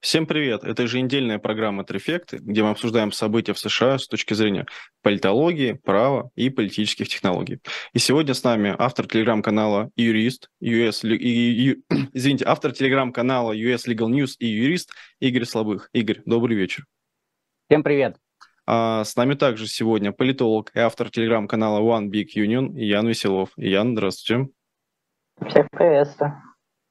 Всем привет! Это еженедельная программа «Трефекты», где мы обсуждаем события в США с точки зрения политологии, права и политических технологий. И сегодня с нами автор телеграм-канала «Юрист», US, и, и, извините, автор телеграм-канала US Legal News и юрист Игорь Слабых. Игорь, добрый вечер. Всем привет! А с нами также сегодня политолог и автор телеграм-канала One Big Union Ян Веселов. Ян, здравствуйте. Всех приветствую.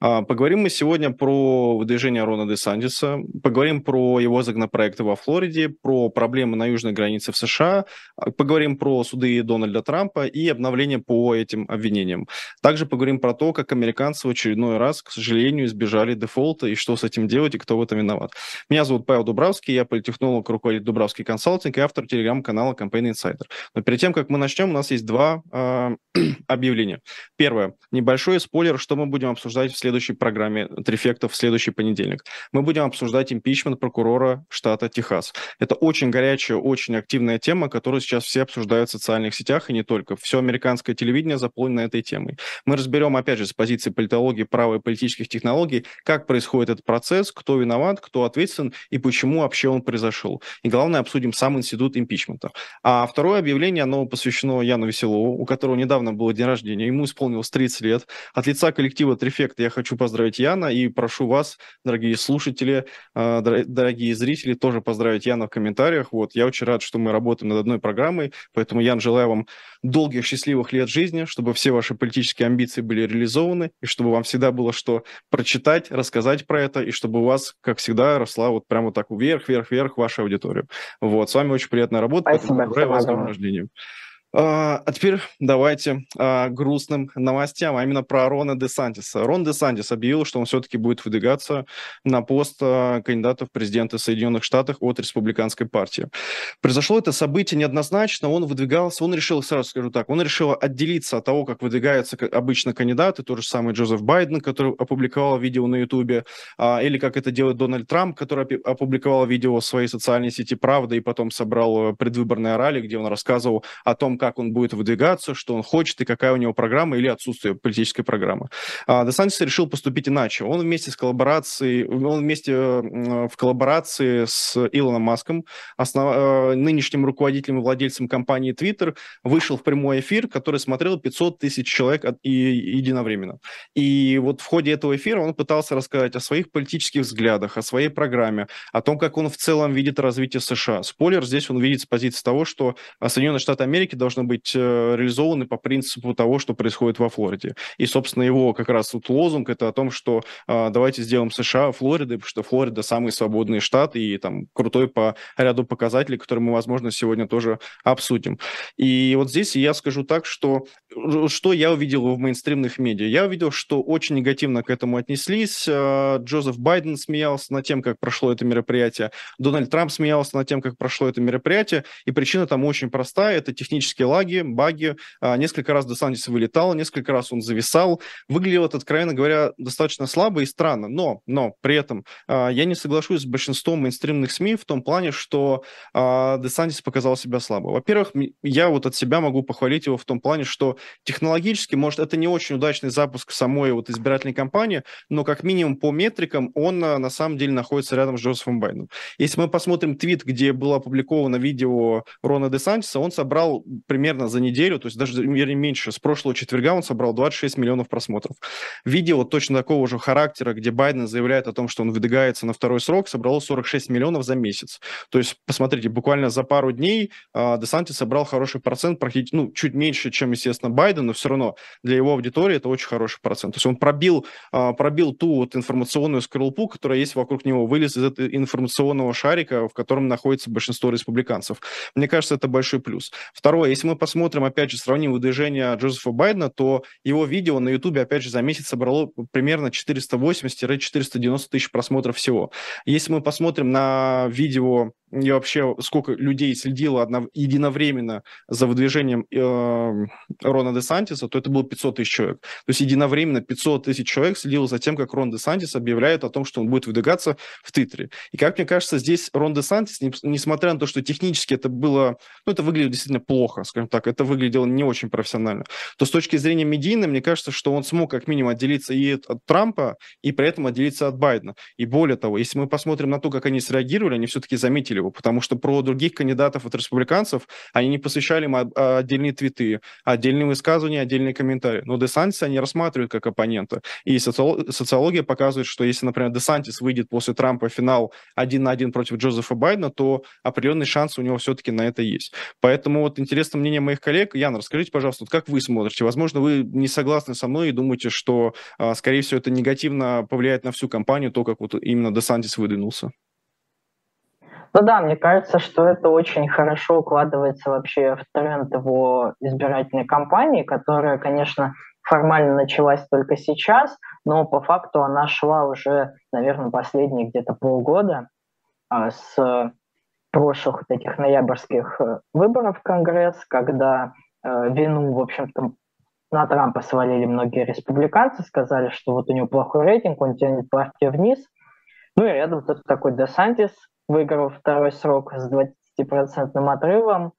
А, поговорим мы сегодня про выдвижение Рона де Сандиса, поговорим про его законопроекты во Флориде, про проблемы на южной границе в США, а, поговорим про суды Дональда Трампа и обновление по этим обвинениям. Также поговорим про то, как американцы в очередной раз, к сожалению, избежали дефолта и что с этим делать и кто в этом виноват. Меня зовут Павел Дубравский, я политтехнолог, руководитель Дубравский консалтинг и автор телеграм-канала Campaign Insider. Но перед тем, как мы начнем, у нас есть два э, объявления. Первое. Небольшой спойлер, что мы будем обсуждать в следующем следующей программе «Трефектов» в следующий понедельник. Мы будем обсуждать импичмент прокурора штата Техас. Это очень горячая, очень активная тема, которую сейчас все обсуждают в социальных сетях и не только. Все американское телевидение заполнено этой темой. Мы разберем, опять же, с позиции политологии, права и политических технологий, как происходит этот процесс, кто виноват, кто ответственен и почему вообще он произошел. И главное, обсудим сам институт импичмента. А второе объявление, оно посвящено Яну Веселову, у которого недавно было день рождения, ему исполнилось 30 лет. От лица коллектива Трефекта я хочу поздравить Яна и прошу вас, дорогие слушатели, а, дорогие зрители, тоже поздравить Яна в комментариях. Вот, я очень рад, что мы работаем над одной программой, поэтому, Ян, желаю вам долгих, счастливых лет жизни, чтобы все ваши политические амбиции были реализованы, и чтобы вам всегда было что прочитать, рассказать про это, и чтобы у вас, как всегда, росла вот прямо так вверх, вверх, вверх ваша аудитория. Вот, с вами очень приятная работа, Спасибо, поэтому поздравляю вас с днем рождения. А, а теперь давайте а, грустным новостям, а именно про Рона де Сантиса. Рон де Сантис объявил, что он все-таки будет выдвигаться на пост а, кандидата в президенты Соединенных Штатов от республиканской партии. Произошло это событие неоднозначно, он выдвигался, он решил, сразу скажу так, он решил отделиться от того, как выдвигаются обычно кандидаты, тот же самый Джозеф Байден, который опубликовал видео на Ютубе, а, или как это делает Дональд Трамп, который опубликовал видео в своей социальной сети «Правда» и потом собрал предвыборное ралли, где он рассказывал о том, как он будет выдвигаться, что он хочет и какая у него программа или отсутствие политической программы. А Десантис решил поступить иначе. Он вместе с коллаборацией, он вместе в коллаборации с Илоном Маском, основ, э, нынешним руководителем и владельцем компании Twitter, вышел в прямой эфир, который смотрел 500 тысяч человек от, и, единовременно. И вот в ходе этого эфира он пытался рассказать о своих политических взглядах, о своей программе, о том, как он в целом видит развитие США. Спойлер, здесь он видит с позиции того, что Соединенные Штаты Америки должны должны быть э, реализованы по принципу того, что происходит во Флориде. И, собственно, его как раз вот лозунг это о том, что э, давайте сделаем США Флоридой, потому что Флорида самый свободный штат и там крутой по ряду показателей, которые мы, возможно, сегодня тоже обсудим. И вот здесь я скажу так, что что я увидел в мейнстримных медиа? Я увидел, что очень негативно к этому отнеслись. Э, Джозеф Байден смеялся над тем, как прошло это мероприятие. Дональд Трамп смеялся над тем, как прошло это мероприятие. И причина там очень простая. Это технически технические лаги, баги. А, несколько раз Десантис вылетал, несколько раз он зависал. Выглядел это, откровенно говоря, достаточно слабо и странно. Но, но при этом а, я не соглашусь с большинством мейнстримных СМИ в том плане, что а, Десантис показал себя слабо. Во-первых, я вот от себя могу похвалить его в том плане, что технологически, может, это не очень удачный запуск самой вот избирательной кампании, но как минимум по метрикам он на самом деле находится рядом с Джозефом Байденом. Если мы посмотрим твит, где было опубликовано видео Рона Десантиса, он собрал примерно за неделю, то есть даже меньше, с прошлого четверга он собрал 26 миллионов просмотров. Видео точно такого же характера, где Байден заявляет о том, что он выдвигается на второй срок, собрало 46 миллионов за месяц. То есть, посмотрите, буквально за пару дней э, Десанти собрал хороший процент, практически, ну, чуть меньше, чем, естественно, Байден, но все равно для его аудитории это очень хороший процент. То есть он пробил, э, пробил ту вот информационную скорлупу, которая есть вокруг него, вылез из этого информационного шарика, в котором находится большинство республиканцев. Мне кажется, это большой плюс. Второе, если мы посмотрим, опять же, сравним выдвижение Джозефа Байдена, то его видео на Ютубе, опять же, за месяц собрало примерно 480-490 тысяч просмотров всего. Если мы посмотрим на видео и вообще сколько людей следило одно, единовременно за выдвижением э, Рона де Сантиса, то это было 500 тысяч человек. То есть единовременно 500 тысяч человек следило за тем, как Рон де Сантис объявляет о том, что он будет выдвигаться в титре. И как мне кажется, здесь Рон де Сантис, несмотря на то, что технически это было, ну, это выглядело действительно плохо, скажем так, это выглядело не очень профессионально, то с точки зрения медийной, мне кажется, что он смог как минимум отделиться и от Трампа, и при этом отделиться от Байдена. И более того, если мы посмотрим на то, как они среагировали, они все-таки заметили его, потому что про других кандидатов от республиканцев они не посвящали им отдельные твиты, отдельные высказывания, отдельные комментарии. Но Десантиса они рассматривают как оппонента. И социология показывает, что если, например, Десантис выйдет после Трампа в финал один на один против Джозефа Байдена, то определенный шанс у него все-таки на это есть. Поэтому вот интересно мнение моих коллег. Ян, расскажите, пожалуйста, вот как вы смотрите? Возможно, вы не согласны со мной и думаете, что, а, скорее всего, это негативно повлияет на всю кампанию, то, как вот именно Десантис выдвинулся. Ну да, мне кажется, что это очень хорошо укладывается вообще в тренд его избирательной кампании, которая, конечно, формально началась только сейчас, но по факту она шла уже, наверное, последние где-то полгода а, с прошлых этих ноябрьских э, выборов в Конгресс, когда э, вину, в общем-то, на Трампа свалили многие республиканцы, сказали, что вот у него плохой рейтинг, он тянет партию вниз. Ну и рядом тут такой Десантис, выиграл второй срок с 20% отрывом,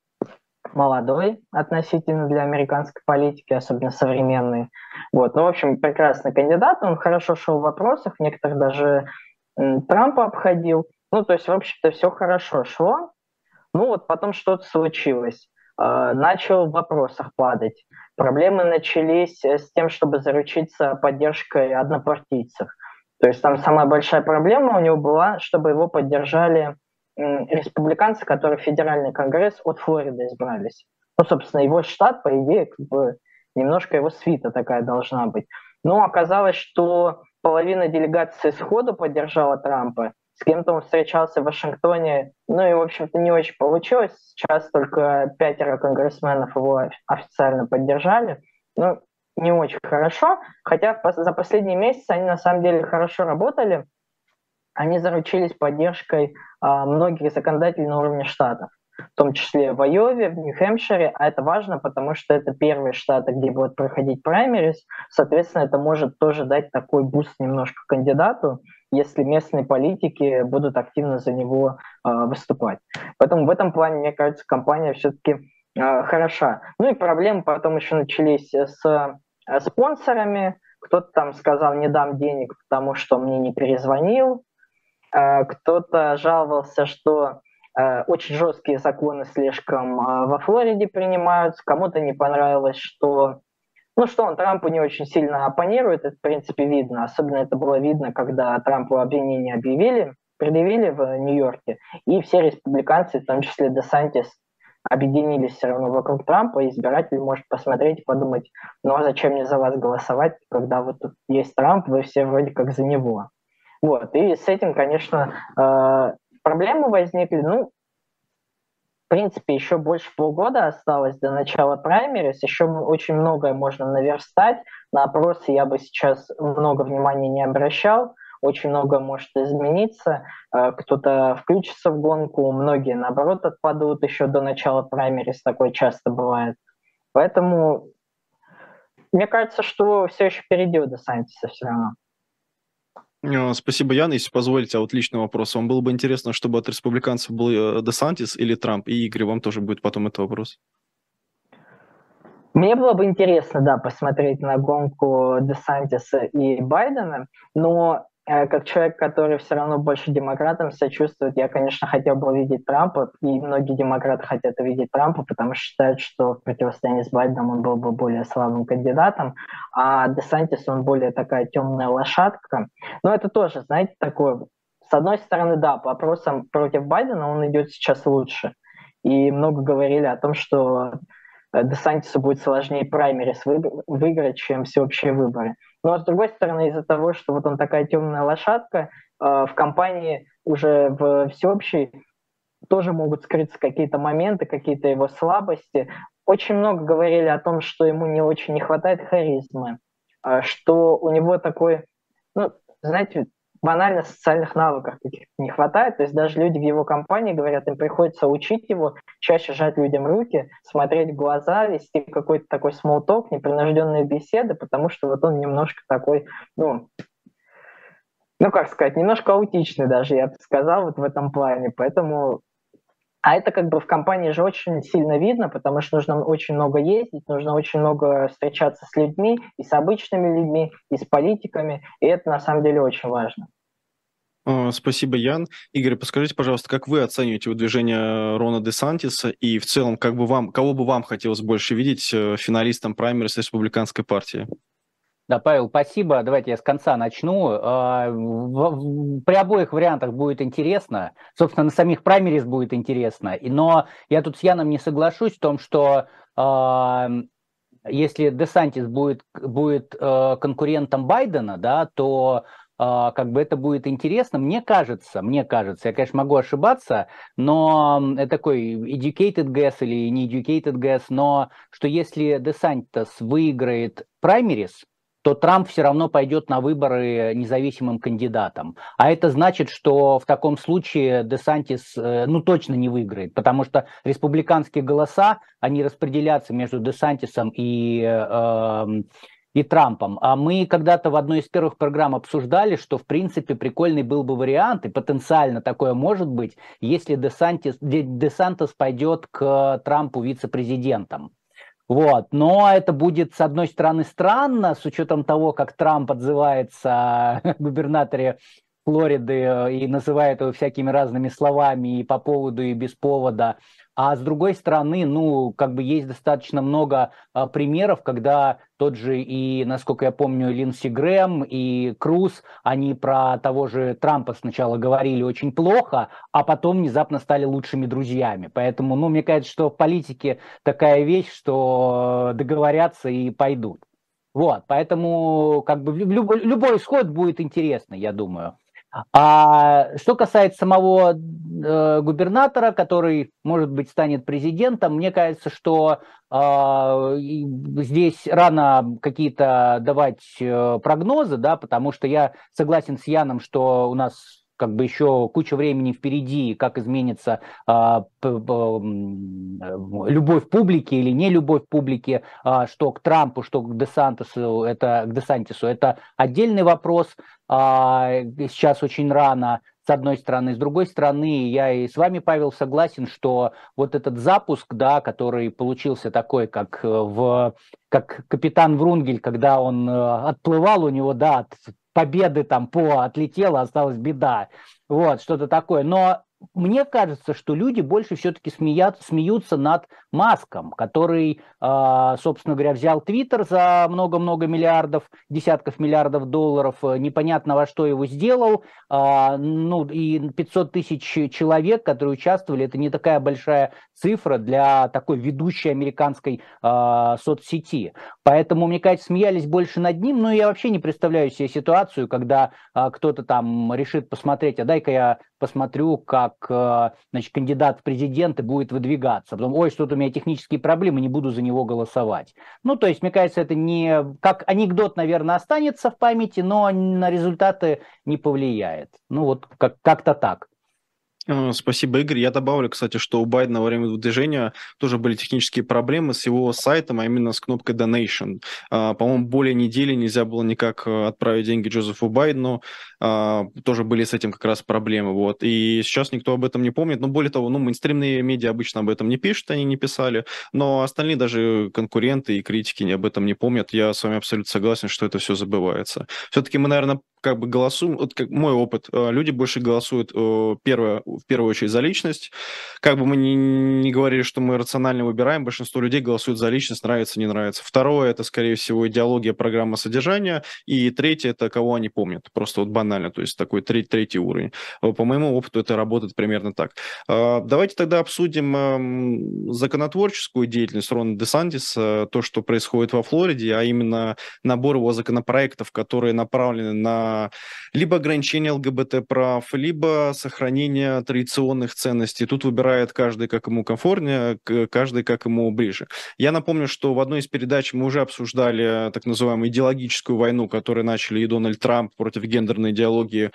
молодой относительно для американской политики, особенно современный. Вот. Ну, в общем, прекрасный кандидат, он хорошо шел в вопросах, некоторых даже Трампа обходил. Ну, то есть, в общем-то, все хорошо шло. Ну, вот потом что-то случилось. Э, начал в вопросах падать. Проблемы начались с тем, чтобы заручиться поддержкой однопартийцев. То есть там самая большая проблема у него была, чтобы его поддержали республиканцы, которые в федеральный конгресс от Флориды избрались. Ну, собственно, его штат, по идее, как бы немножко его свита такая должна быть. Но оказалось, что половина делегации сходу поддержала Трампа, с кем-то он встречался в Вашингтоне, ну и, в общем-то, не очень получилось. Сейчас только пятеро конгрессменов его официально поддержали. Ну, не очень хорошо, хотя за последние месяцы они на самом деле хорошо работали. Они заручились поддержкой а, многих законодателей на уровне штатов, в том числе в Айове, в Нью-Хэмпшире, а это важно, потому что это первые штаты, где будут проходить праймериз, соответственно, это может тоже дать такой boost немножко кандидату, если местные политики будут активно за него э, выступать. Поэтому в этом плане, мне кажется, кампания все-таки э, хороша. Ну и проблемы потом еще начались с спонсорами. Кто-то там сказал, не дам денег, потому что мне не перезвонил. Э, кто-то жаловался, что э, очень жесткие законы слишком э, во Флориде принимаются. Кому-то не понравилось, что ну что он Трампу не очень сильно оппонирует, это в принципе видно. Особенно это было видно, когда Трампу обвинения объявили, предъявили в Нью-Йорке, и все республиканцы, в том числе Десантис, объединились все равно вокруг Трампа, избиратель может посмотреть и подумать, ну а зачем мне за вас голосовать, когда вот тут есть Трамп, вы все вроде как за него. Вот, и с этим, конечно, э, проблемы возникли. Ну, в принципе, еще больше полгода осталось до начала праймерис, еще очень многое можно наверстать. На опросы я бы сейчас много внимания не обращал, очень много может измениться, э, кто-то включится в гонку, многие, наоборот, отпадут еще до начала праймерис, такое часто бывает. Поэтому мне кажется, что все еще впереди у Десантиса все равно. Э, спасибо, Ян. Если позволите, а вот личный вопрос. Вам было бы интересно, чтобы от республиканцев был э, Десантис или Трамп? И, Игорь, вам тоже будет потом этот вопрос. Мне было бы интересно, да, посмотреть на гонку Десантиса и Байдена, но как человек, который все равно больше демократам сочувствует, я, конечно, хотел бы увидеть Трампа, и многие демократы хотят увидеть Трампа, потому что считают, что в противостоянии с Байденом он был бы более слабым кандидатом, а Десантис, он более такая темная лошадка. Но это тоже, знаете, такое, с одной стороны, да, по вопросам против Байдена он идет сейчас лучше. И много говорили о том, что Э, Десантису будет сложнее праймерис выиграть, чем всеобщие выборы. Но с другой стороны, из-за того, что вот он такая темная лошадка, э, в компании уже в всеобщей тоже могут скрыться какие-то моменты, какие-то его слабости. Очень много говорили о том, что ему не очень не хватает харизмы, э, что у него такой, ну, знаете, банально социальных навыков каких не хватает. То есть даже люди в его компании говорят, им приходится учить его, чаще жать людям руки, смотреть в глаза, вести какой-то такой смолток, непринужденные беседы, потому что вот он немножко такой, ну, ну, как сказать, немножко аутичный даже, я бы сказал, вот в этом плане. Поэтому а это как бы в компании же очень сильно видно, потому что нужно очень много ездить, нужно очень много встречаться с людьми, и с обычными людьми, и с политиками, и это на самом деле очень важно. А, спасибо, Ян. Игорь, подскажите, пожалуйста, как вы оцениваете выдвижение Рона де Сантиса и в целом, как бы вам, кого бы вам хотелось больше видеть э, финалистом праймерис республиканской партии? Да, Павел, спасибо. Давайте я с конца начну. А, при обоих вариантах будет интересно. Собственно, на самих праймерис будет интересно. Но я тут с Яном не соглашусь в том, что а, если Десантис будет, будет э, конкурентом Байдена, да, то а, как бы это будет интересно. Мне кажется, мне кажется, я, конечно, могу ошибаться, но это такой educated guess или не educated guess, но что если Десантис выиграет праймерис, то Трамп все равно пойдет на выборы независимым кандидатом. А это значит, что в таком случае Десантис э, ну точно не выиграет, потому что республиканские голоса, они распределятся между Десантисом и, э, и Трампом. А мы когда-то в одной из первых программ обсуждали, что в принципе прикольный был бы вариант, и потенциально такое может быть, если Десантис, Десантис пойдет к Трампу вице-президентом. Вот. Но это будет, с одной стороны, странно, с учетом того, как Трамп отзывается губернаторе Флориды э, и называет его всякими разными словами и по поводу, и без повода. А с другой стороны, ну, как бы есть достаточно много а, примеров, когда тот же и, насколько я помню, Линдси Грэм и Круз, они про того же Трампа сначала говорили очень плохо, а потом внезапно стали лучшими друзьями. Поэтому, ну, мне кажется, что в политике такая вещь, что договорятся и пойдут. Вот, поэтому как бы любой, любой исход будет интересный, я думаю. А что касается самого э, губернатора, который, может быть, станет президентом, мне кажется, что э, здесь рано какие-то давать э, прогнозы, да, потому что я согласен с Яном, что у нас как бы еще куча времени впереди, как изменится а, любовь публики или не любовь публики, а, что к Трампу, что к Десантису, это к Десантису, это отдельный вопрос. А, сейчас очень рано с одной стороны. С другой стороны, я и с вами, Павел, согласен, что вот этот запуск, да, который получился такой, как в как капитан Врунгель, когда он э, отплывал, у него, да, победы там по отлетела, осталась беда. Вот, что-то такое. Но мне кажется, что люди больше все-таки смеят, смеются над Маском, который, а, собственно говоря, взял Твиттер за много-много миллиардов, десятков миллиардов долларов, э, непонятно во что его сделал, а, ну и 500 тысяч человек, которые участвовали, это не такая большая цифра для такой ведущей американской э, соцсети. Поэтому, мне кажется, смеялись больше над ним, но я вообще не представляю себе ситуацию, когда кто-то там решит посмотреть, а дай-ка я посмотрю, как э, значит, кандидат в президенты будет выдвигаться. Потом, ой, что-то у меня технические проблемы, не буду за него голосовать. Ну, то есть, мне кажется, это не как анекдот, наверное, останется в памяти, но на результаты не повлияет. Ну, вот как- как-то так. Э, спасибо, Игорь. Я добавлю, кстати, что у Байдена во время выдвижения тоже были технические проблемы с его сайтом, а именно с кнопкой Donation. А, по-моему, более недели нельзя было никак э, отправить деньги Джозефу Байдену. А, тоже были с этим как раз проблемы. Вот. И сейчас никто об этом не помнит. Но более того, ну, мейнстримные медиа обычно об этом не пишут, они не писали. Но остальные даже конкуренты и критики об этом не помнят. Я с вами абсолютно согласен, что это все забывается. Все-таки мы, наверное, как бы голосуем, вот как мой опыт, э, люди больше голосуют первое, в первую очередь за личность. Как бы мы ни, ни говорили, что мы рационально выбираем, большинство людей голосуют за личность, нравится, не нравится. Второе, это, скорее всего, идеология, программа содержания. И третье, это кого они помнят. Просто вот банально, то есть такой третий, третий уровень. По моему опыту это работает примерно так. А, давайте тогда обсудим эм, законотворческую деятельность Рона Десантиса, то, что происходит во Флориде, а именно набор его законопроектов, которые направлены на на либо ограничение ЛГБТ-прав, либо сохранение традиционных ценностей. Тут выбирает каждый, как ему комфортнее, каждый, как ему ближе. Я напомню, что в одной из передач мы уже обсуждали так называемую идеологическую войну, которую начали и Дональд Трамп против гендерной идеологии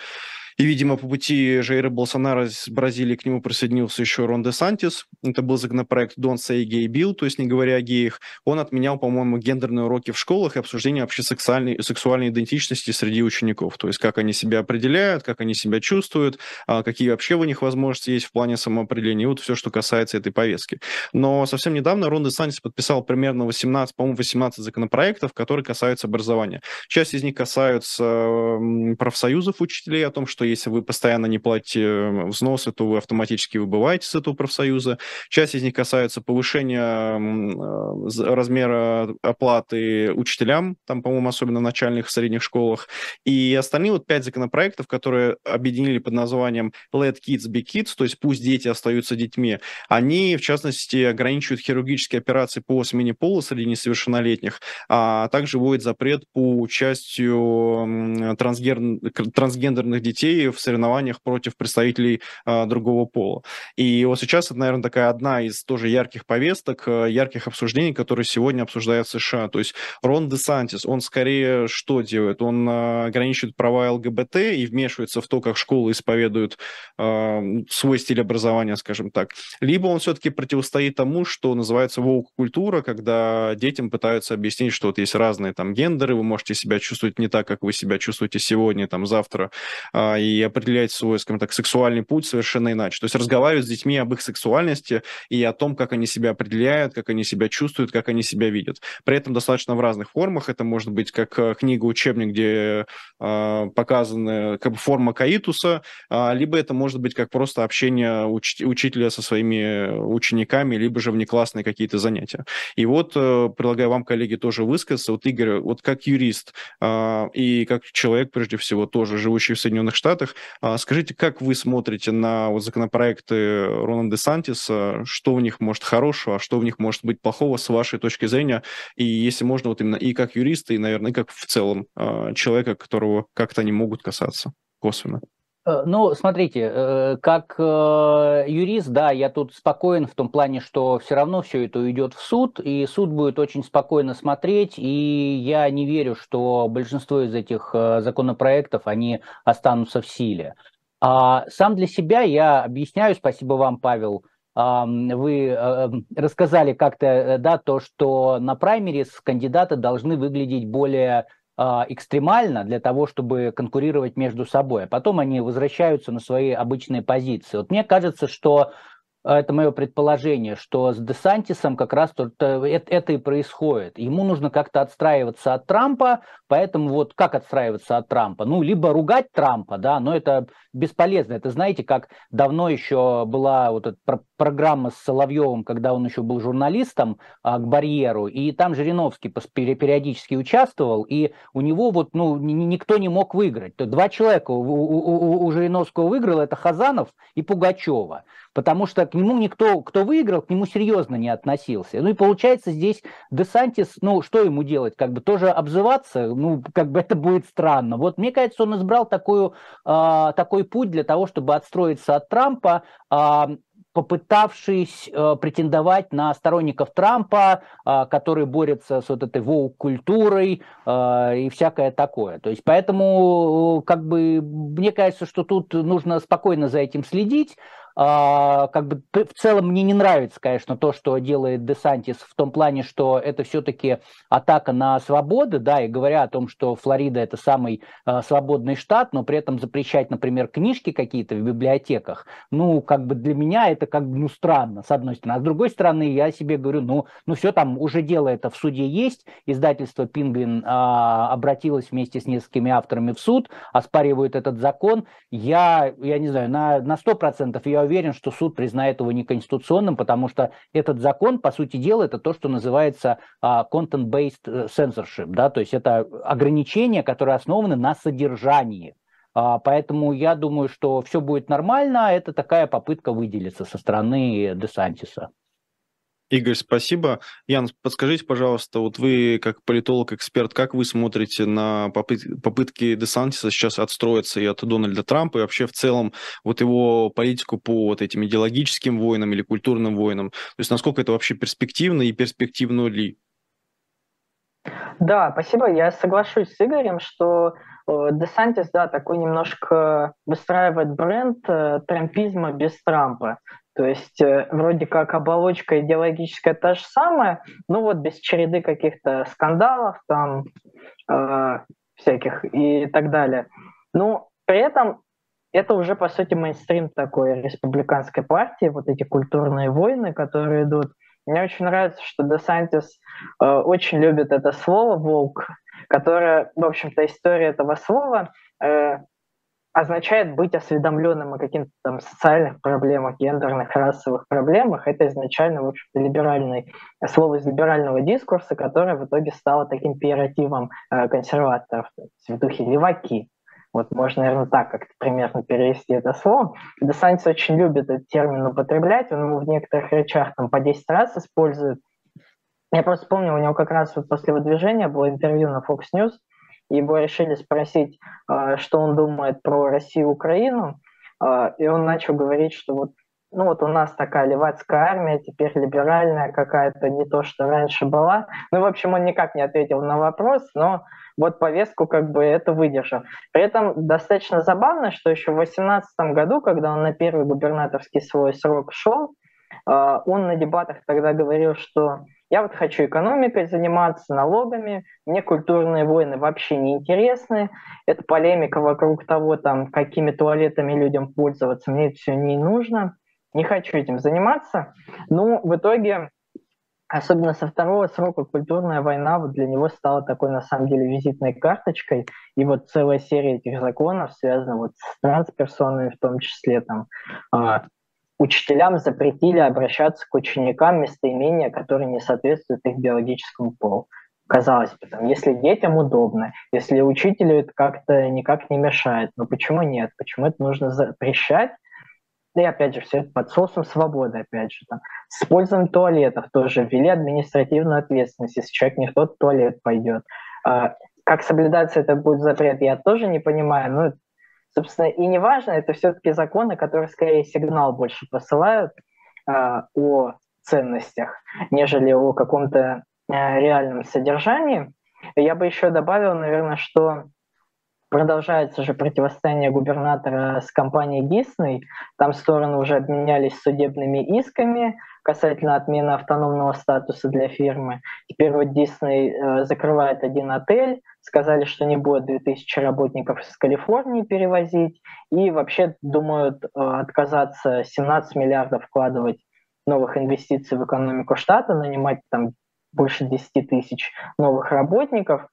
и, видимо, по пути Жейра Болсонара из Бразилии к нему присоединился еще Рон де Сантис. Это был законопроект Don't Say Gay Bill, то есть не говоря о геях. Он отменял, по-моему, гендерные уроки в школах и обсуждение вообще сексуальной, сексуальной идентичности среди учеников. То есть как они себя определяют, как они себя чувствуют, а, какие вообще у них возможности есть в плане самоопределения. И вот все, что касается этой повестки. Но совсем недавно Рон де Сантис подписал примерно 18, по-моему, 18 законопроектов, которые касаются образования. Часть из них касаются профсоюзов учителей, о том, что если вы постоянно не платите э, взносы, то вы автоматически выбываете с этого профсоюза. Часть из них касается повышения э, размера оплаты учителям, там, по-моему, особенно в начальных и средних школах. И остальные вот пять законопроектов, которые объединили под названием Let Kids Be Kids, то есть пусть дети остаются детьми, они, в частности, ограничивают хирургические операции по смене пола среди несовершеннолетних, а также вводят запрет по участию трансгендерных детей России в соревнованиях против представителей а, другого пола. И вот сейчас это, наверное, такая одна из тоже ярких повесток, а, ярких обсуждений, которые сегодня обсуждают США. То есть Рон де Сантис, он скорее что делает? Он а, ограничивает права ЛГБТ и вмешивается в то, как школы исповедуют а, свой стиль образования, скажем так. Либо он все-таки противостоит тому, что называется воук-культура, когда детям пытаются объяснить, что вот есть разные там гендеры, вы можете себя чувствовать не так, как вы себя чувствуете сегодня, там, завтра, а, и определять свой, скажем так, сексуальный путь совершенно иначе. То есть разговаривать с детьми об их сексуальности и о том, как они себя определяют, как они себя чувствуют, как они себя видят. При этом достаточно в разных формах. Это может быть как э, книга-учебник, где э, показана как бы форма каитуса, э, либо это может быть как просто общение уч- учителя со своими учениками, либо же внеклассные какие-то занятия. И вот э, предлагаю вам, коллеги, тоже высказаться. Вот, Игорь, вот как юрист э, и как человек, прежде всего, тоже живущий в Соединенных Штатах, Штатах. А скажите, как вы смотрите на вот законопроекты Рона де Сантиса? Что в них может хорошего, а что в них может быть плохого с вашей точки зрения? И если можно, вот именно и как юриста, и, наверное, и как в целом а, человека, которого как-то они могут касаться косвенно. Э, ну, смотрите, э, как э, юрист, да, я тут спокоен в том плане, что все равно все это уйдет в суд, и суд будет очень спокойно смотреть, и я не верю, что большинство из этих законопроектов, они останутся в силе. А сам для себя я объясняю, спасибо вам, Павел, вы рассказали как-то, да, то, что на праймерис кандидаты должны выглядеть более экстремально для того, чтобы конкурировать между собой, а потом они возвращаются на свои обычные позиции. Вот мне кажется, что это мое предположение, что с Десантисом как раз это, это и происходит. Ему нужно как-то отстраиваться от Трампа, поэтому вот как отстраиваться от Трампа? Ну, либо ругать Трампа, да, но это бесполезно. Это знаете, как давно еще была вот эта программа с Соловьевым, когда он еще был журналистом а, к барьеру, и там Жириновский периодически участвовал, и у него вот, ну, никто не мог выиграть. Два человека у, у Жириновского выиграл, это Хазанов и Пугачева потому что к нему никто, кто выиграл, к нему серьезно не относился. Ну и получается здесь Десантис, ну что ему делать, как бы тоже обзываться, ну как бы это будет странно. Вот мне кажется, он избрал такую, э, такой путь для того, чтобы отстроиться от Трампа, э, попытавшись э, претендовать на сторонников Трампа, э, которые борются с вот этой воу-культурой э, и всякое такое. То есть поэтому, как бы, мне кажется, что тут нужно спокойно за этим следить, а, как бы в целом мне не нравится, конечно, то, что делает Десантис в том плане, что это все-таки атака на свободы, да, и говоря о том, что Флорида это самый а, свободный штат, но при этом запрещать, например, книжки какие-то в библиотеках, ну, как бы для меня это как бы, ну, странно, с одной стороны. А с другой стороны, я себе говорю, ну, ну все там, уже дело это в суде есть, издательство «Пингвин» а, обратилось вместе с несколькими авторами в суд, оспаривают этот закон. Я, я не знаю, на, на 100% я уверен, что суд признает его неконституционным, потому что этот закон, по сути дела, это то, что называется uh, content-based э, censorship, да, то есть это ограничения, которые основаны на содержании. Uh, поэтому я думаю, что все будет нормально, это такая попытка выделиться со стороны Десантиса. Игорь, спасибо. Ян, подскажите, пожалуйста, вот вы как политолог-эксперт, как вы смотрите на попытки Десантиса сейчас отстроиться и от Дональда Трампа, и вообще в целом вот его политику по вот этим идеологическим войнам или культурным войнам? То есть насколько это вообще перспективно и перспективно ли? Да, спасибо. Я соглашусь с Игорем, что э, Десантис, да, такой немножко выстраивает бренд э, трампизма без Трампа. То есть э, вроде как оболочка идеологическая та же самая, но вот без череды каких-то скандалов там э, всяких и так далее. Но при этом это уже, по сути, мейнстрим такой республиканской партии, вот эти культурные войны, которые идут. Мне очень нравится, что Десантис э, очень любит это слово «волк», которое, в общем-то, история этого слова э, означает быть осведомленным о каких-то там социальных проблемах, гендерных, расовых проблемах. Это изначально, в общем-то, либеральный слово из либерального дискурса, которое в итоге стало таким пиеративом э, консерваторов, в духе леваки. Вот можно, наверное, так как-то примерно перевести это слово. Десантис очень любит этот термин употреблять, он его в некоторых речах там по 10 раз использует. Я просто помню, у него как раз вот после выдвижения было интервью на Fox News, его решили спросить, а, что он думает про Россию и Украину, а, и он начал говорить, что вот ну вот у нас такая левацкая армия, теперь либеральная какая-то, не то, что раньше была. Ну, в общем, он никак не ответил на вопрос, но вот повестку как бы это выдержал. При этом достаточно забавно, что еще в 2018 году, когда он на первый губернаторский свой срок шел, а, он на дебатах тогда говорил, что я вот хочу экономикой заниматься, налогами, мне культурные войны вообще не интересны, это полемика вокруг того, там, какими туалетами людям пользоваться, мне это все не нужно, не хочу этим заниматься. Ну, в итоге, особенно со второго срока, культурная война вот для него стала такой, на самом деле, визитной карточкой, и вот целая серия этих законов связана вот с трансперсонами в том числе, там, а, учителям запретили обращаться к ученикам местоимения, которые не соответствуют их биологическому полу. Казалось бы, там, если детям удобно, если учителю это как-то никак не мешает, но почему нет? Почему это нужно запрещать? И опять же, все это под соусом свободы, опять же. Там. С использованием туалетов тоже ввели административную ответственность, если человек не в тот туалет пойдет. А, как соблюдаться это будет запрет, я тоже не понимаю, но Собственно, и не важно, это все-таки законы, которые скорее сигнал больше посылают э, о ценностях, нежели о каком-то э, реальном содержании. Я бы еще добавил, наверное, что продолжается же противостояние губернатора с компанией Disney. Там стороны уже обменялись судебными исками касательно отмены автономного статуса для фирмы. Теперь вот Disney э, закрывает один отель, сказали, что не будет 2000 работников из Калифорнии перевозить, и вообще думают э, отказаться 17 миллиардов вкладывать новых инвестиций в экономику штата, нанимать там больше 10 тысяч новых работников.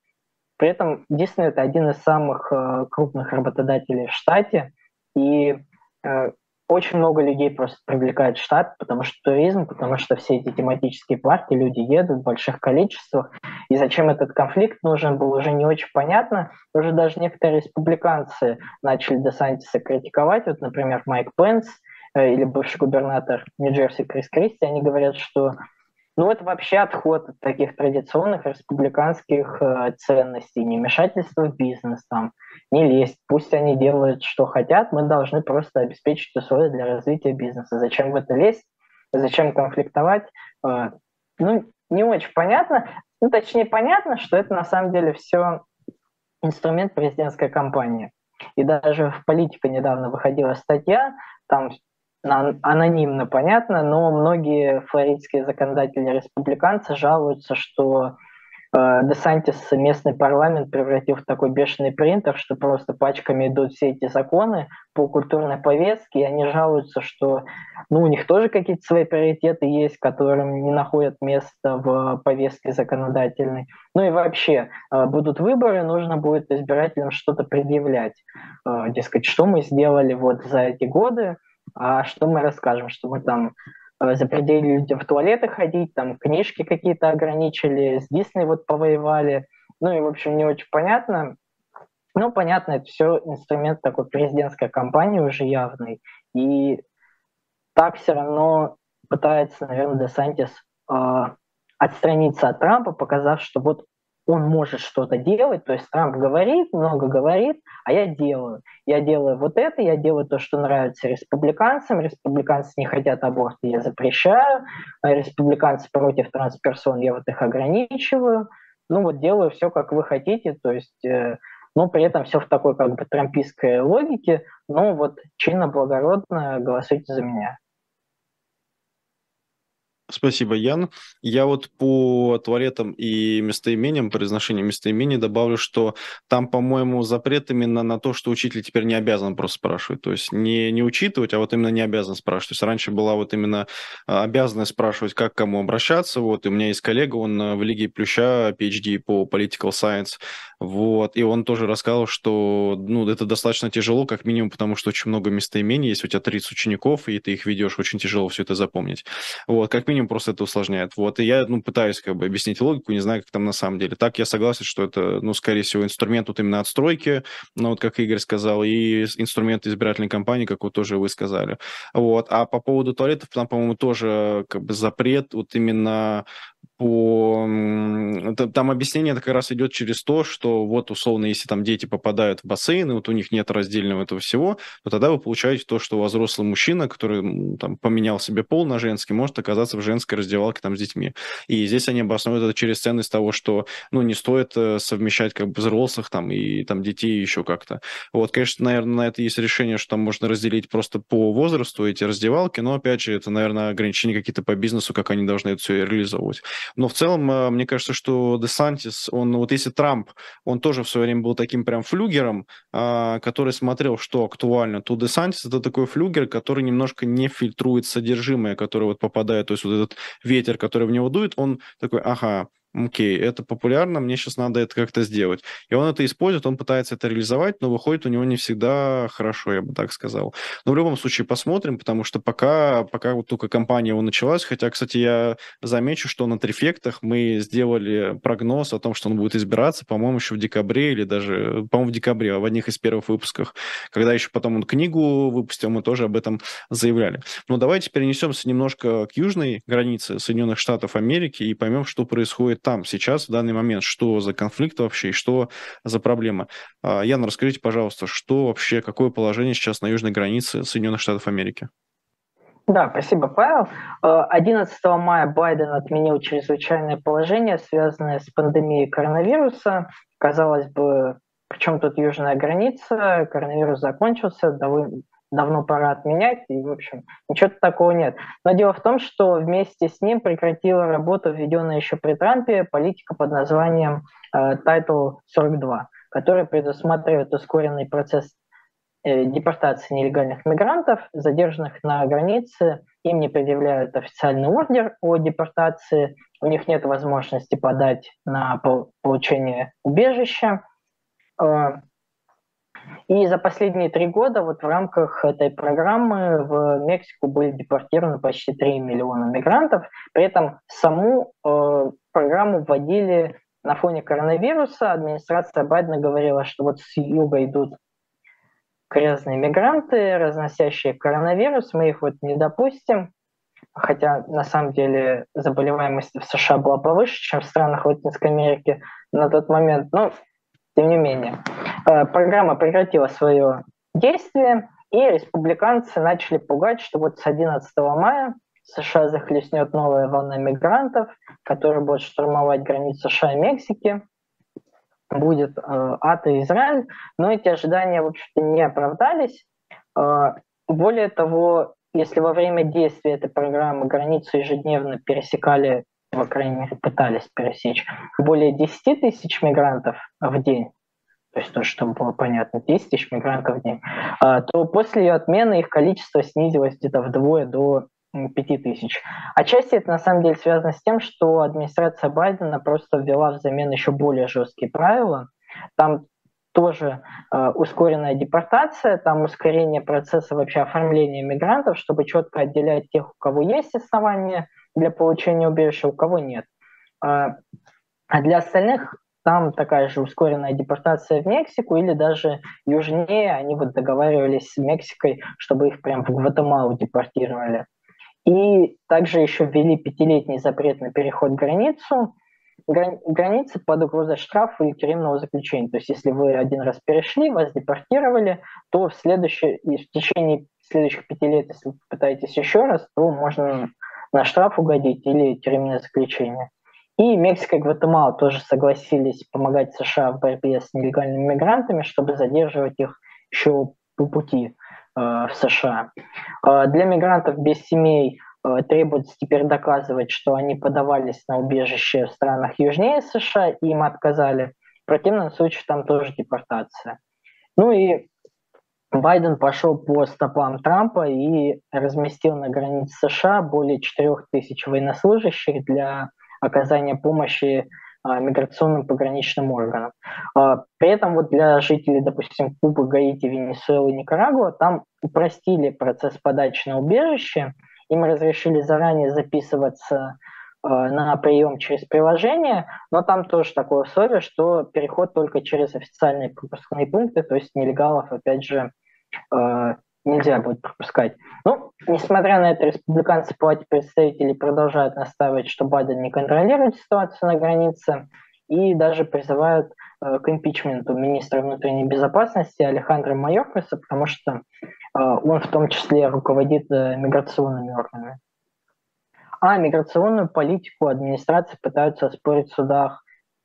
При этом Disney это один из самых э, крупных работодателей в штате, и э, очень много людей просто привлекает штат, потому что туризм, потому что все эти тематические парки, люди едут в больших количествах, и зачем этот конфликт нужен был, уже не очень понятно. Уже даже некоторые республиканцы начали Десантиса критиковать, вот, например, Майк Пенс э, или бывший губернатор Нью-Джерси Крис Кристи, они говорят, что ну, это вообще отход от таких традиционных республиканских э, ценностей, не вмешательство в бизнес, там, не лезть. Пусть они делают, что хотят, мы должны просто обеспечить условия для развития бизнеса. Зачем в это лезть? Зачем конфликтовать? Э, ну, не очень понятно. Ну, точнее, понятно, что это на самом деле все инструмент президентской кампании. И даже в политике недавно выходила статья, там анонимно понятно, но многие флоридские законодатели-республиканцы жалуются, что э, Десантис местный парламент превратил в такой бешеный принтер, что просто пачками идут все эти законы по культурной повестке, и они жалуются, что ну, у них тоже какие-то свои приоритеты есть, которым не находят места в повестке законодательной. Ну и вообще, э, будут выборы, нужно будет избирателям что-то предъявлять. Э, дескать, что мы сделали вот за эти годы, а что мы расскажем, что мы там э, запретили людям в туалеты ходить, там книжки какие-то ограничили, с Дисней вот повоевали. Ну и, в общем, не очень понятно. Ну, понятно, это все инструмент такой президентской кампании уже явный. И так все равно пытается, наверное, Десантис э, отстраниться от Трампа, показав, что вот он может что-то делать, то есть Трамп говорит, много говорит, а я делаю. Я делаю вот это, я делаю то, что нравится республиканцам, республиканцы не хотят аборт, я запрещаю, а республиканцы против трансперсон, я вот их ограничиваю. Ну вот делаю все, как вы хотите, то есть, э, но при этом все в такой как бы трампийской логике, но вот чинно, благородно голосуйте за меня. Спасибо, Ян. Я вот по туалетам и местоимениям, произношению местоимений добавлю, что там, по-моему, запрет именно на то, что учитель теперь не обязан просто спрашивать. То есть не, не учитывать, а вот именно не обязан спрашивать. То есть раньше была вот именно а, обязанность спрашивать, как к кому обращаться. Вот, и у меня есть коллега, он э, в Лиге Плюща, PhD по Political Science, вот, и он тоже рассказал, что, ну, это достаточно тяжело, как минимум, потому что очень много местоимений есть, у тебя 30 учеников, и ты их ведешь, очень тяжело все это запомнить. Вот, как минимум просто это усложняет. Вот, и я, ну, пытаюсь как бы объяснить логику, не знаю, как там на самом деле. Так, я согласен, что это, ну, скорее всего, инструмент вот именно отстройки, ну, вот как Игорь сказал, и инструмент избирательной кампании, как вот тоже вы сказали. Вот, а по поводу туалетов, там, по-моему, тоже как бы запрет вот именно по... Там объяснение как раз идет через то, что вот условно, если там дети попадают в бассейн, и вот у них нет раздельного этого всего, то тогда вы получаете то, что у вас взрослый мужчина, который там поменял себе пол на женский, может оказаться в женской раздевалке там с детьми. И здесь они обосновывают это через ценность того, что, ну, не стоит э, совмещать как бы взрослых там и там детей еще как-то. Вот, конечно, наверное, на это есть решение, что там можно разделить просто по возрасту эти раздевалки, но, опять же, это, наверное, ограничения какие-то по бизнесу, как они должны это все реализовывать. Но в целом, э, мне кажется, что Десантис, он, вот если Трамп, он тоже в свое время был таким прям флюгером, а, который смотрел, что актуально, то Десантис это такой флюгер, который немножко не фильтрует содержимое, которое вот попадает, то есть вот этот ветер, который в него дует, он такой, ага, окей, это популярно, мне сейчас надо это как-то сделать. И он это использует, он пытается это реализовать, но выходит у него не всегда хорошо, я бы так сказал. Но в любом случае посмотрим, потому что пока, пока вот только компания его началась, хотя, кстати, я замечу, что на трифектах мы сделали прогноз о том, что он будет избираться, по-моему, еще в декабре или даже, по-моему, в декабре, в одних из первых выпусков. Когда еще потом он книгу выпустил, мы тоже об этом заявляли. Но давайте перенесемся немножко к южной границе Соединенных Штатов Америки и поймем, что происходит там сейчас, в данный момент, что за конфликт вообще и что за проблема. А, Яна, расскажите, пожалуйста, что вообще, какое положение сейчас на южной границе Соединенных Штатов Америки? Да, спасибо, Павел. 11 э, мая Байден отменил чрезвычайное положение, связанное с пандемией коронавируса. Казалось бы, причем тут южная граница, коронавирус закончился, давно пора отменять, и, в общем, ничего такого нет. Но дело в том, что вместе с ним прекратила работу, введенная еще при Трампе, политика под названием э, Title 42, которая предусматривает ускоренный процесс э, депортации нелегальных мигрантов, задержанных на границе, им не предъявляют официальный ордер о депортации, у них нет возможности подать на получение убежища, э, и за последние три года вот в рамках этой программы в Мексику были депортированы почти 3 миллиона мигрантов. При этом саму э, программу вводили на фоне коронавируса. Администрация Байдена говорила, что вот с юга идут грязные мигранты, разносящие коронавирус, мы их вот не допустим. Хотя на самом деле заболеваемость в США была повыше, чем в странах Латинской Америки на тот момент. Но тем не менее, программа прекратила свое действие, и республиканцы начали пугать, что вот с 11 мая США захлестнет новая волна мигрантов, которая будет штурмовать границу США и Мексики, будет э, ад и Израиль, но эти ожидания, в общем-то, не оправдались. Э, более того, если во время действия этой программы границу ежедневно пересекали по крайней мере, пытались пересечь, более 10 тысяч мигрантов в день, то есть то, чтобы было понятно, 10 тысяч мигрантов в день, а, то после ее отмены их количество снизилось где-то вдвое до 5 тысяч. Отчасти это на самом деле связано с тем, что администрация Байдена просто ввела взамен еще более жесткие правила. Там тоже э, ускоренная депортация, там ускорение процесса вообще оформления мигрантов, чтобы четко отделять тех, у кого есть основания для получения убежища, у кого нет. А, а для остальных там такая же ускоренная депортация в Мексику или даже южнее, они вот договаривались с Мексикой, чтобы их прям в Гватемалу депортировали. И также еще ввели пятилетний запрет на переход границу, границы под угрозой штрафа или тюремного заключения. То есть если вы один раз перешли, вас депортировали, то в, следующее, в течение следующих пяти лет, если вы попытаетесь еще раз, то можно на штраф угодить или тюремное заключение. И Мексика и Гватемала тоже согласились помогать США в борьбе с нелегальными мигрантами, чтобы задерживать их еще по пути э, в США. Э, для мигрантов без семей э, требуется теперь доказывать, что они подавались на убежище в странах южнее США, и им отказали. В противном случае там тоже депортация. Ну и Байден пошел по стопам Трампа и разместил на границе США более 4 тысяч военнослужащих для оказания помощи а, миграционным пограничным органам. А, при этом вот для жителей, допустим, Кубы, Гаити, Венесуэлы, Никарагуа, там упростили процесс подачи на убежище, им разрешили заранее записываться а, на прием через приложение, но там тоже такое условие, что переход только через официальные пропускные пункты, то есть нелегалов, опять же, нельзя будет пропускать. Ну, несмотря на это, республиканцы в Палате представителей продолжают настаивать, что Байден не контролирует ситуацию на границе и даже призывают э, к импичменту министра внутренней безопасности Алехандро Майоркаса, потому что э, он в том числе руководит э, миграционными органами. А миграционную политику администрации пытаются оспорить в судах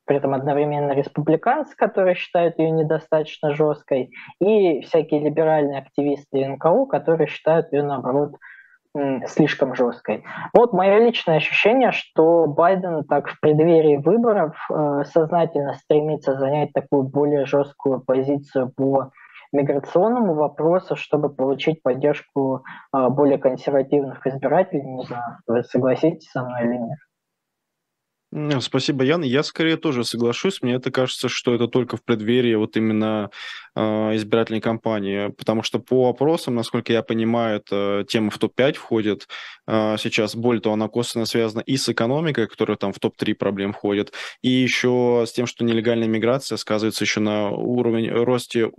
при этом одновременно республиканцы, которые считают ее недостаточно жесткой, и всякие либеральные активисты НКО, которые считают ее, наоборот, слишком жесткой. Вот мое личное ощущение, что Байден так в преддверии выборов э, сознательно стремится занять такую более жесткую позицию по миграционному вопросу, чтобы получить поддержку э, более консервативных избирателей. Не знаю, вы согласитесь со мной или нет. Спасибо, Ян. Я скорее тоже соглашусь. Мне это кажется, что это только в преддверии вот именно э, избирательной кампании, потому что по опросам, насколько я понимаю, эта тема в топ-5 входит э, сейчас. Более того, она косвенно связана и с экономикой, которая там в топ-3 проблем входит, и еще с тем, что нелегальная миграция сказывается еще на уровень, росте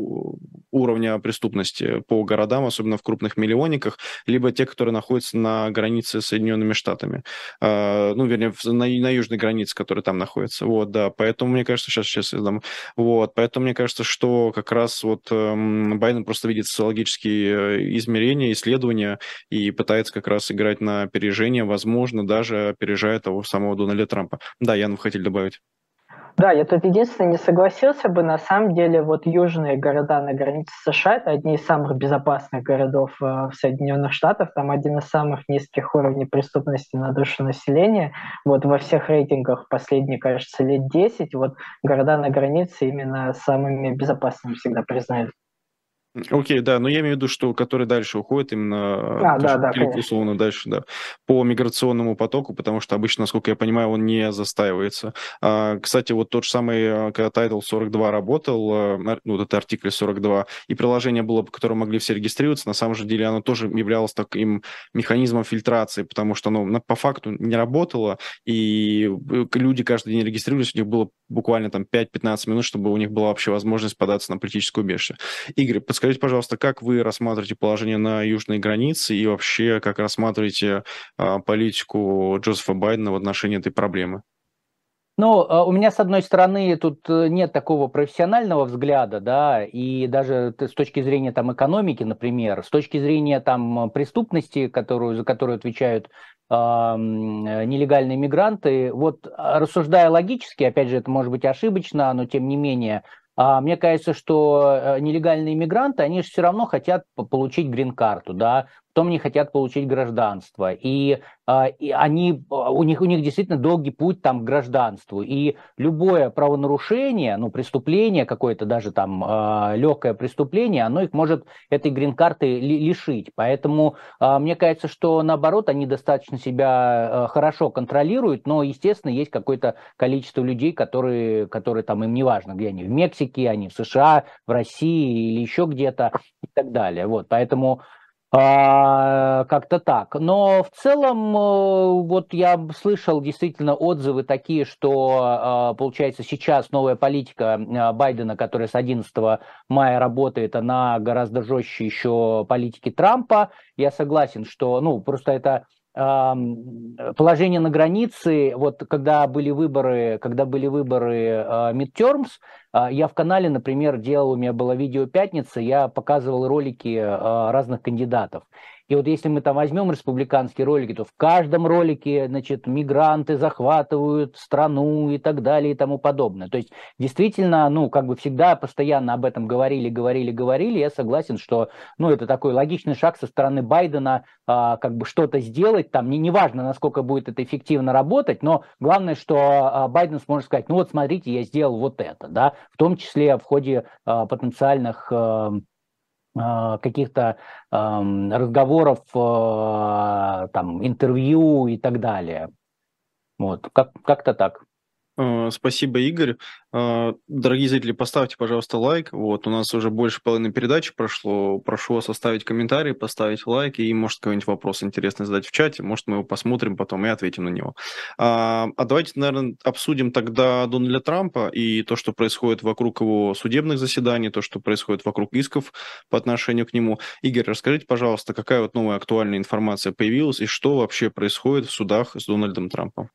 уровня преступности по городам, особенно в крупных миллионниках, либо те, которые находятся на границе с Соединенными Штатами. Э, ну, вернее, на, на южной границ, которые там находятся. Вот, да. Поэтому мне кажется, сейчас, сейчас я дам. Вот, поэтому мне кажется, что как раз вот эм, Байден просто видит социологические э, измерения, исследования и пытается как раз играть на опережение, возможно, даже опережая того самого Дональда Трампа. Да, Ян, вы хотели добавить? Да, я тут единственное не согласился бы. На самом деле, вот южные города на границе США – это одни из самых безопасных городов э, в Соединенных Штатах. Там один из самых низких уровней преступности на душу населения. Вот во всех рейтингах последние, кажется, лет 10, вот города на границе именно самыми безопасными всегда признают. Окей, да, но я имею в виду, что который дальше уходит именно а, да, да, условно дальше, да, по миграционному потоку, потому что обычно, насколько я понимаю, он не застаивается. А, кстати, вот тот же самый, когда Title 42 работал, а, ну, вот это артикль 42, и приложение было, по которому могли все регистрироваться, на самом же деле оно тоже являлось таким механизмом фильтрации, потому что оно по факту не работало, и э, люди каждый день регистрировались, у них было буквально там 5-15 минут, чтобы у них была вообще возможность податься на политическое убежище. Игорь, подскажите, пожалуйста, как вы рассматриваете положение на южной границе и вообще как рассматриваете а, политику Джозефа Байдена в отношении этой проблемы? Ну, а, у меня, с одной стороны, тут э, нет такого профессионального взгляда, да, и даже с точки зрения там экономики, например, с точки зрения там преступности, которую, за которую отвечают э, нелегальные мигранты, вот рассуждая логически, опять же, это может быть ошибочно, но тем не менее, а, мне кажется, что э, нелегальные иммигранты, они же все равно хотят получить грин-карту, да, потом не хотят получить гражданство. И, а, и они, а, у, них, у них действительно долгий путь там к гражданству. И любое правонарушение, ну, преступление какое-то, даже там а, легкое преступление, оно их может этой грин-карты лишить. Поэтому мне кажется, что наоборот, они достаточно себя хорошо контролируют, но, естественно, есть какое-то количество людей, которые, которые там им не важно, где они, в Мексике, они в США, в России или еще где-то и так далее. Вот, поэтому а, как-то так. Но в целом, э, вот я слышал действительно отзывы такие, что, а, получается, сейчас новая политика а, Байдена, которая с 11 мая работает, она гораздо жестче еще политики Трампа. Я согласен, что, ну, просто это положение на границе, вот когда были выборы, когда были выборы midterms, я в канале, например, делал, у меня было видео пятница, я показывал ролики разных кандидатов. И вот если мы там возьмем республиканские ролики, то в каждом ролике, значит, мигранты захватывают страну и так далее и тому подобное. То есть действительно, ну, как бы всегда постоянно об этом говорили, говорили, говорили. Я согласен, что, ну, это такой логичный шаг со стороны Байдена, а, как бы что-то сделать там. Не, неважно, насколько будет это эффективно работать, но главное, что а, Байден сможет сказать, ну вот смотрите, я сделал вот это, да, в том числе в ходе а, потенциальных а, каких-то э, разговоров, э, там, интервью и так далее. Вот, как- как-то так. Э, спасибо, Игорь. Э, дорогие зрители, поставьте, пожалуйста, лайк. Вот, у нас уже больше половины передачи прошло. Прошу вас оставить комментарий, поставить лайк и, может, какой-нибудь вопрос интересный задать в чате. Может, мы его посмотрим потом и ответим на него. А, а давайте, наверное, обсудим тогда Дональда Трампа и то, что происходит вокруг его судебных заседаний, то, что происходит вокруг исков по отношению к нему. Игорь, расскажите, пожалуйста, какая вот новая актуальная информация появилась и что вообще происходит в судах с Дональдом Трампом?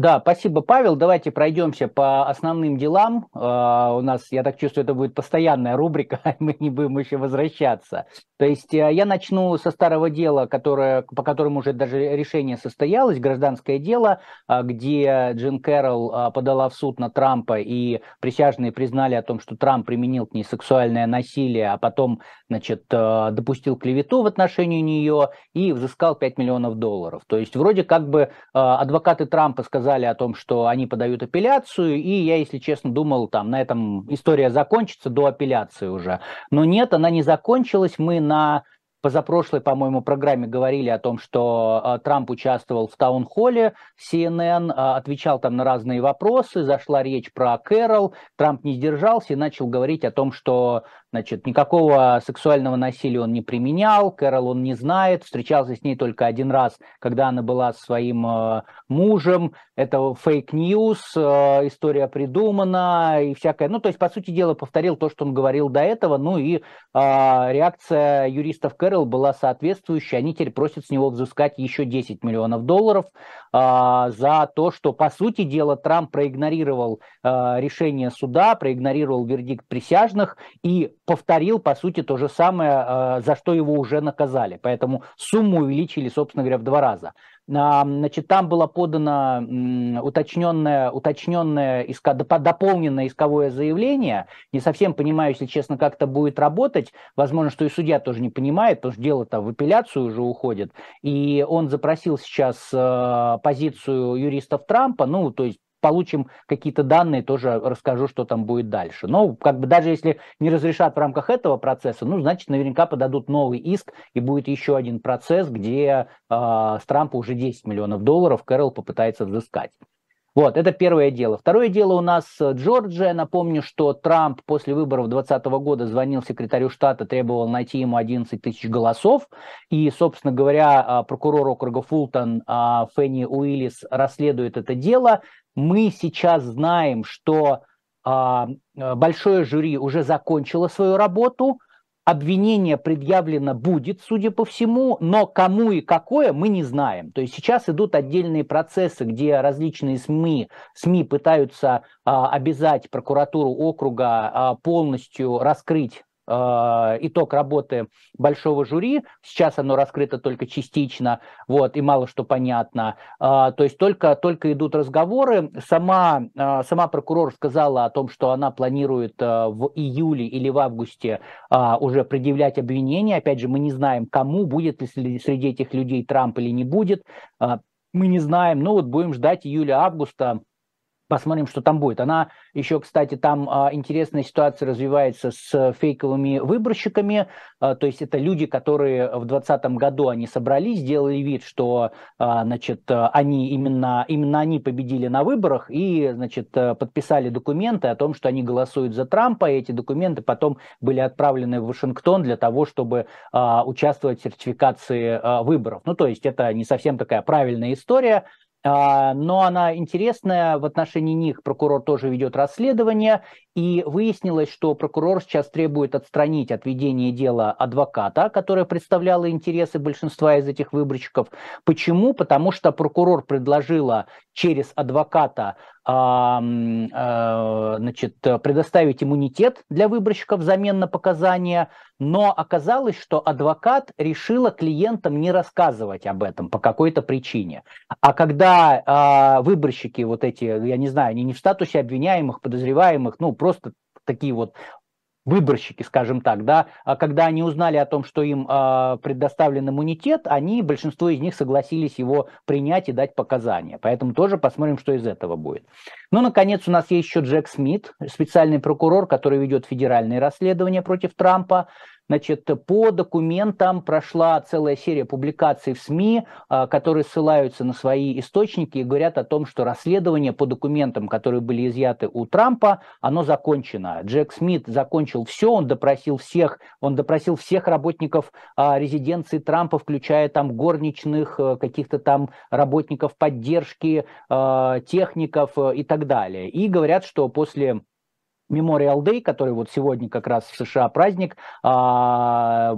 Да, спасибо, Павел. Давайте пройдемся по основным делам. Uh, у нас, я так чувствую, это будет постоянная рубрика, мы не будем еще возвращаться. То есть uh, я начну со старого дела, которое, по которому уже даже решение состоялось, гражданское дело, uh, где Джин Кэрролл подала в суд на Трампа, и присяжные признали о том, что Трамп применил к ней сексуальное насилие, а потом, значит, допустил клевету в отношении нее и взыскал 5 миллионов долларов. То есть вроде как бы адвокаты Трампа сказали, сказали о том, что они подают апелляцию, и я, если честно, думал, там на этом история закончится до апелляции уже. Но нет, она не закончилась. Мы на позапрошлой, по-моему, программе говорили о том, что э, Трамп участвовал в town hall е CNN, э, отвечал там на разные вопросы, зашла речь про Кэрол, Трамп не сдержался и начал говорить о том, что Значит, никакого сексуального насилия он не применял, Кэрол он не знает, встречался с ней только один раз, когда она была со своим э, мужем. Это fake news, э, история придумана и всякое. Ну, то есть, по сути дела, повторил то, что он говорил до этого. Ну и э, реакция юристов Кэрол была соответствующая. Они теперь просят с него взыскать еще 10 миллионов долларов э, за то, что, по сути дела, Трамп проигнорировал э, решение суда, проигнорировал вердикт присяжных и повторил, по сути, то же самое, э, за что его уже наказали. Поэтому сумму увеличили, собственно говоря, в два раза. Значит, там было подано уточненное, уточненное дополненное исковое заявление. Не совсем понимаю, если честно, как это будет работать. Возможно, что и судья тоже не понимает, потому что дело-то в апелляцию уже уходит. И он запросил сейчас э, позицию юристов Трампа, ну, то есть получим какие-то данные, тоже расскажу, что там будет дальше. Но как бы даже если не разрешат в рамках этого процесса, ну, значит, наверняка подадут новый иск, и будет еще один процесс, где э, с Трампа уже 10 миллионов долларов Кэрол попытается взыскать. Вот, это первое дело. Второе дело у нас Джорджия. Напомню, что Трамп после выборов 2020 года звонил секретарю штата, требовал найти ему 11 тысяч голосов. И, собственно говоря, а, прокурор округа Фултон а, Фенни Уиллис расследует это дело. Мы сейчас знаем, что а, большое жюри уже закончило свою работу, обвинение предъявлено будет, судя по всему, но кому и какое мы не знаем. То есть сейчас идут отдельные процессы, где различные СМИ, СМИ пытаются а, обязать прокуратуру округа а, полностью раскрыть Э, итог работы большого жюри. Сейчас оно раскрыто только частично, вот, и мало что понятно. Э, то есть только, только идут разговоры. Сама, э, сама прокурор сказала о том, что она планирует в июле или в августе уже предъявлять обвинения. Опять же, мы не знаем, кому, будет ли среди этих людей Трамп или не будет. Мы не знаем, но вот будем ждать июля-августа Посмотрим, что там будет. Она еще, кстати, там а, интересная ситуация развивается с фейковыми выборщиками. А, то есть это люди, которые в 2020 году они собрались, сделали вид, что а, значит, они именно, именно они победили на выборах и значит, подписали документы о том, что они голосуют за Трампа. И эти документы потом были отправлены в Вашингтон для того, чтобы а, участвовать в сертификации а, выборов. Ну, то есть это не совсем такая правильная история. А, но она интересная, в отношении них прокурор тоже ведет расследование, и выяснилось, что прокурор сейчас требует отстранить от ведения дела адвоката, которая представляла интересы большинства из этих выборщиков. Почему? Потому что прокурор предложила через адвоката значит, предоставить иммунитет для выборщиков взамен на показания, но оказалось, что адвокат решила клиентам не рассказывать об этом по какой-то причине. А когда э, выборщики вот эти, я не знаю, они не в статусе обвиняемых, подозреваемых, ну просто такие вот выборщики, скажем так, да, а когда они узнали о том, что им э, предоставлен иммунитет, они, большинство из них согласились его принять и дать показания. Поэтому тоже посмотрим, что из этого будет. Ну, наконец, у нас есть еще Джек Смит, специальный прокурор, который ведет федеральные расследования против Трампа. Значит, по документам прошла целая серия публикаций в СМИ, а, которые ссылаются на свои источники и говорят о том, что расследование по документам, которые были изъяты у Трампа, оно закончено. Джек Смит закончил все, он допросил всех, он допросил всех работников а, резиденции Трампа, включая там горничных, э, каких-то там работников поддержки, а, техников э, и так далее. И говорят, что после Memorial Day, который вот сегодня как раз в США праздник, а,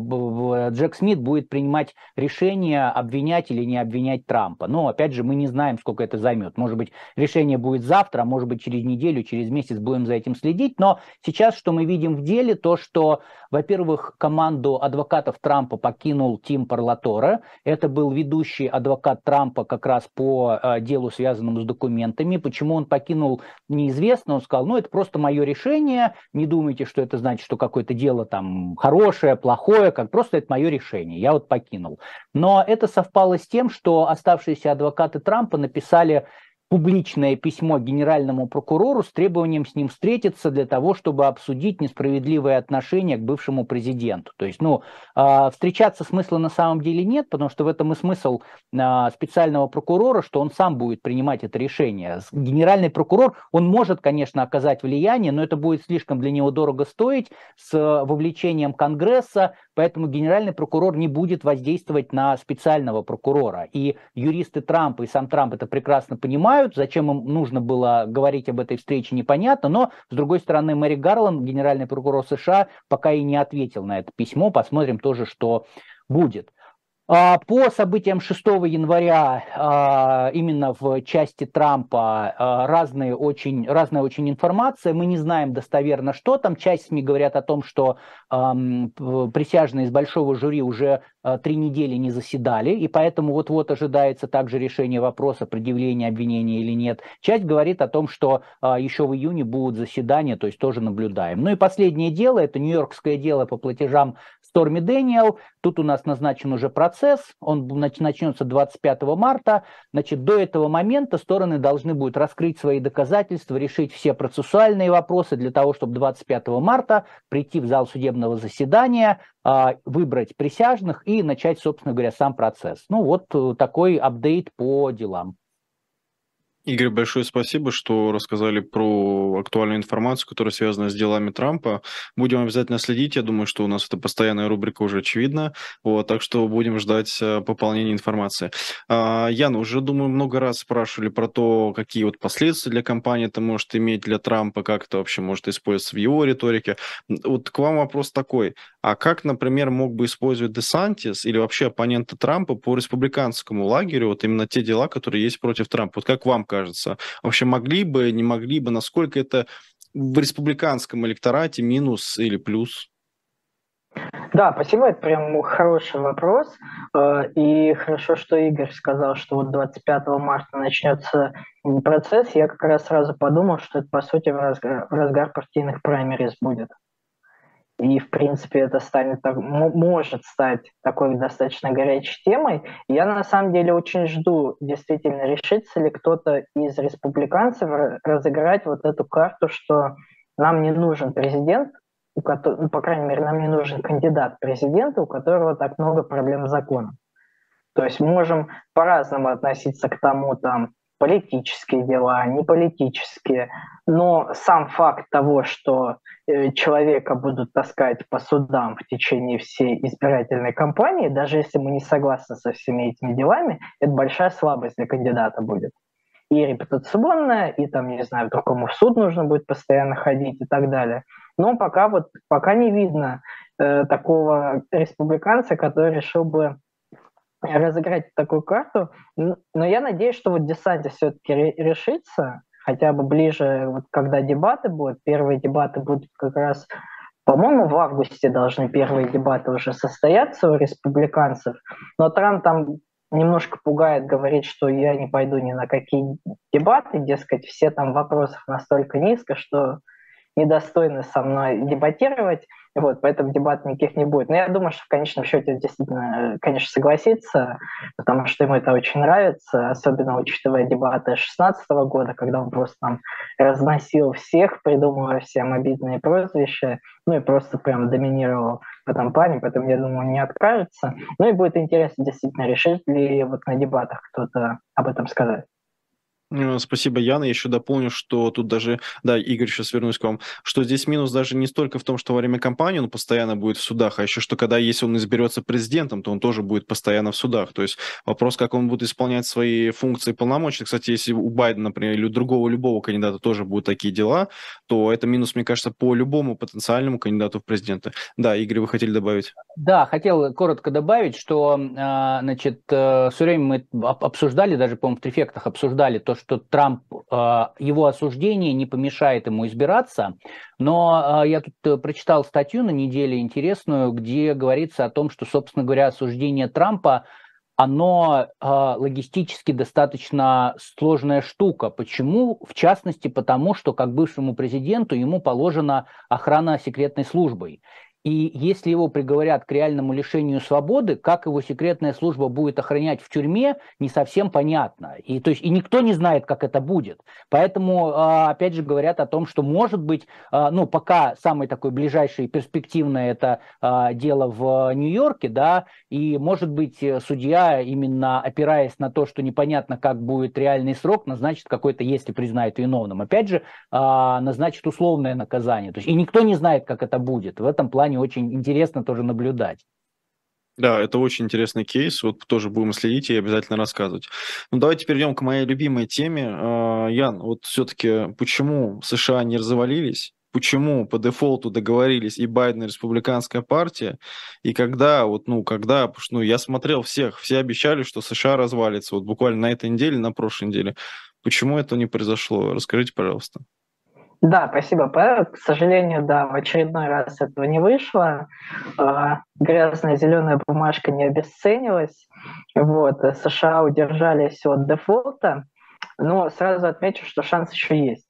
Джек Смит будет принимать решение, обвинять или не обвинять Трампа. Но, опять же, мы не знаем, сколько это займет. Может быть, решение будет завтра, а может быть, через неделю, через месяц будем за этим следить. Но сейчас, что мы видим в деле, то, что, во-первых, команду адвокатов Трампа покинул Тим Парлаторе. Это был ведущий адвокат Трампа как раз по э, делу, связанному с документами. Почему он покинул, неизвестно. Он сказал, ну, это просто мое решение решение, не думайте, что это значит, что какое-то дело там хорошее, плохое, как просто это мое решение, я вот покинул. Но это совпало с тем, что оставшиеся адвокаты Трампа написали публичное письмо генеральному прокурору с требованием с ним встретиться для того, чтобы обсудить несправедливое отношение к бывшему президенту. То есть, ну, а, встречаться смысла на самом деле нет, потому что в этом и смысл а, специального прокурора, что он сам будет принимать это решение. Генеральный прокурор, он может, конечно, оказать влияние, но это будет слишком для него дорого стоить с вовлечением Конгресса, поэтому генеральный прокурор не будет воздействовать на специального прокурора. И юристы Трампа и сам Трамп это прекрасно понимают, зачем им нужно было говорить об этой встрече, непонятно, но, с другой стороны, Мэри Гарланд, генеральный прокурор США, пока и не ответил на это письмо, посмотрим тоже, что будет. А, по событиям 6 января а, именно в части Трампа а, разные очень, разная очень информация. Мы не знаем достоверно, что там. Часть СМИ говорят о том, что присяжные из большого жюри уже три недели не заседали, и поэтому вот-вот ожидается также решение вопроса предъявления обвинения или нет. Часть говорит о том, что еще в июне будут заседания, то есть тоже наблюдаем. Ну и последнее дело, это нью-йоркское дело по платежам Сторми Дэниел. Тут у нас назначен уже процесс, он начнется 25 марта. Значит, до этого момента стороны должны будут раскрыть свои доказательства, решить все процессуальные вопросы для того, чтобы 25 марта прийти в зал судебного заседания, выбрать присяжных и начать, собственно говоря, сам процесс. Ну вот э, такой апдейт по делам. Игорь, большое спасибо, что рассказали про актуальную информацию, которая связана с делами Трампа. Будем обязательно следить. Я думаю, что у нас это постоянная рубрика уже очевидна. Вот, так что будем ждать э, пополнения информации. А, Яна, уже, думаю, много раз спрашивали про то, какие вот последствия для компании это может иметь для Трампа, как это вообще может использоваться в его риторике. Вот к вам вопрос такой. А как, например, мог бы использовать Десантис или вообще оппоненты Трампа по республиканскому лагерю, вот именно те дела, которые есть против Трампа? Вот как вам кажется? Вообще могли бы, не могли бы, насколько это в республиканском электорате минус или плюс? Да, спасибо, это прям хороший вопрос. Э, и хорошо, что Игорь сказал, что вот 25 марта начнется процесс. Я как раз сразу подумал, что это, по сути, в разгар, в разгар партийных праймериз будет. И, в принципе, это станет, может стать такой достаточно горячей темой. Я, на самом деле, очень жду, действительно, решится ли кто-то из республиканцев разыграть вот эту карту, что нам не нужен президент, у ну, по крайней мере, нам не нужен кандидат президента, у которого так много проблем с законом. То есть можем по-разному относиться к тому, там, политические дела, не политические. Но сам факт того, что э, человека будут таскать по судам в течение всей избирательной кампании, даже если мы не согласны со всеми этими делами, это большая слабость для кандидата будет. И репутационная, и там, не знаю, вдруг ему в суд нужно будет постоянно ходить и так далее. Но пока вот пока не видно э, такого республиканца, который решил бы разыграть такую карту. Но я надеюсь, что вот Десанте все-таки решится, хотя бы ближе, вот когда дебаты будут. Первые дебаты будут как раз, по-моему, в августе должны первые дебаты уже состояться у республиканцев. Но Трамп там немножко пугает, говорит, что я не пойду ни на какие дебаты, дескать, все там вопросов настолько низко, что недостойны со мной дебатировать. Вот, поэтому дебат никаких не будет. Но я думаю, что в конечном счете действительно, конечно, согласится, потому что ему это очень нравится, особенно учитывая дебаты 2016 года, когда он просто там разносил всех, придумывая всем обидные прозвища, ну и просто прям доминировал в этом плане, поэтому я думаю, он не откажется. Ну и будет интересно действительно решить ли вот на дебатах кто-то об этом сказать. Э, спасибо, Яна. Еще дополню, что тут даже, да, Игорь, сейчас вернусь к вам, что здесь минус даже не столько в том, что во время кампании он постоянно будет в судах, а еще что когда, если он изберется президентом, то он тоже будет постоянно в судах. То есть вопрос, как он будет исполнять свои функции полномочия. Кстати, если у Байдена, например, или у другого любого кандидата тоже будут такие дела, то это минус, мне кажется, по любому потенциальному кандидату в президенты. Да, Игорь, вы хотели добавить? Да, хотел коротко добавить, что, а, значит, э, все время мы обсуждали, даже, по-моему, в трефектах обсуждали то, что Трамп, а, его осуждение не помешает ему избираться, но а, я тут э, прочитал статью на неделе интересную, где говорится о том, что, собственно говоря, осуждение Трампа оно э, логистически достаточно сложная штука. Почему? В частности, потому что как бывшему президенту ему положена охрана секретной службой. И если его приговорят к реальному лишению свободы, как его секретная служба будет охранять в тюрьме, не совсем понятно. И, то есть, и никто не знает, как это будет. Поэтому, а, опять же, говорят о том, что может быть, а, ну, пока самый такой ближайший перспективное это а, дело в Нью-Йорке, да, и, может быть, судья, именно опираясь на то, что непонятно, как будет реальный срок, назначит какой-то, если признает виновным, опять же, назначит условное наказание. То есть, и никто не знает, как это будет. В этом плане плане очень интересно тоже наблюдать. Да, это очень интересный кейс, вот тоже будем следить и обязательно рассказывать. Ну, давайте перейдем к моей любимой теме. А, Ян, вот все-таки почему США не развалились? Почему по дефолту договорились и Байден, и республиканская партия, и когда, вот, ну, когда, ну, я смотрел всех, все обещали, что США развалится, вот буквально на этой неделе, на прошлой неделе. Почему это не произошло? Расскажите, пожалуйста. Да, спасибо, Павел. К сожалению, да, в очередной раз этого не вышло. А, грязная зеленая бумажка не обесценилась. Вот, США удержались от дефолта. Но сразу отмечу, что шанс еще есть.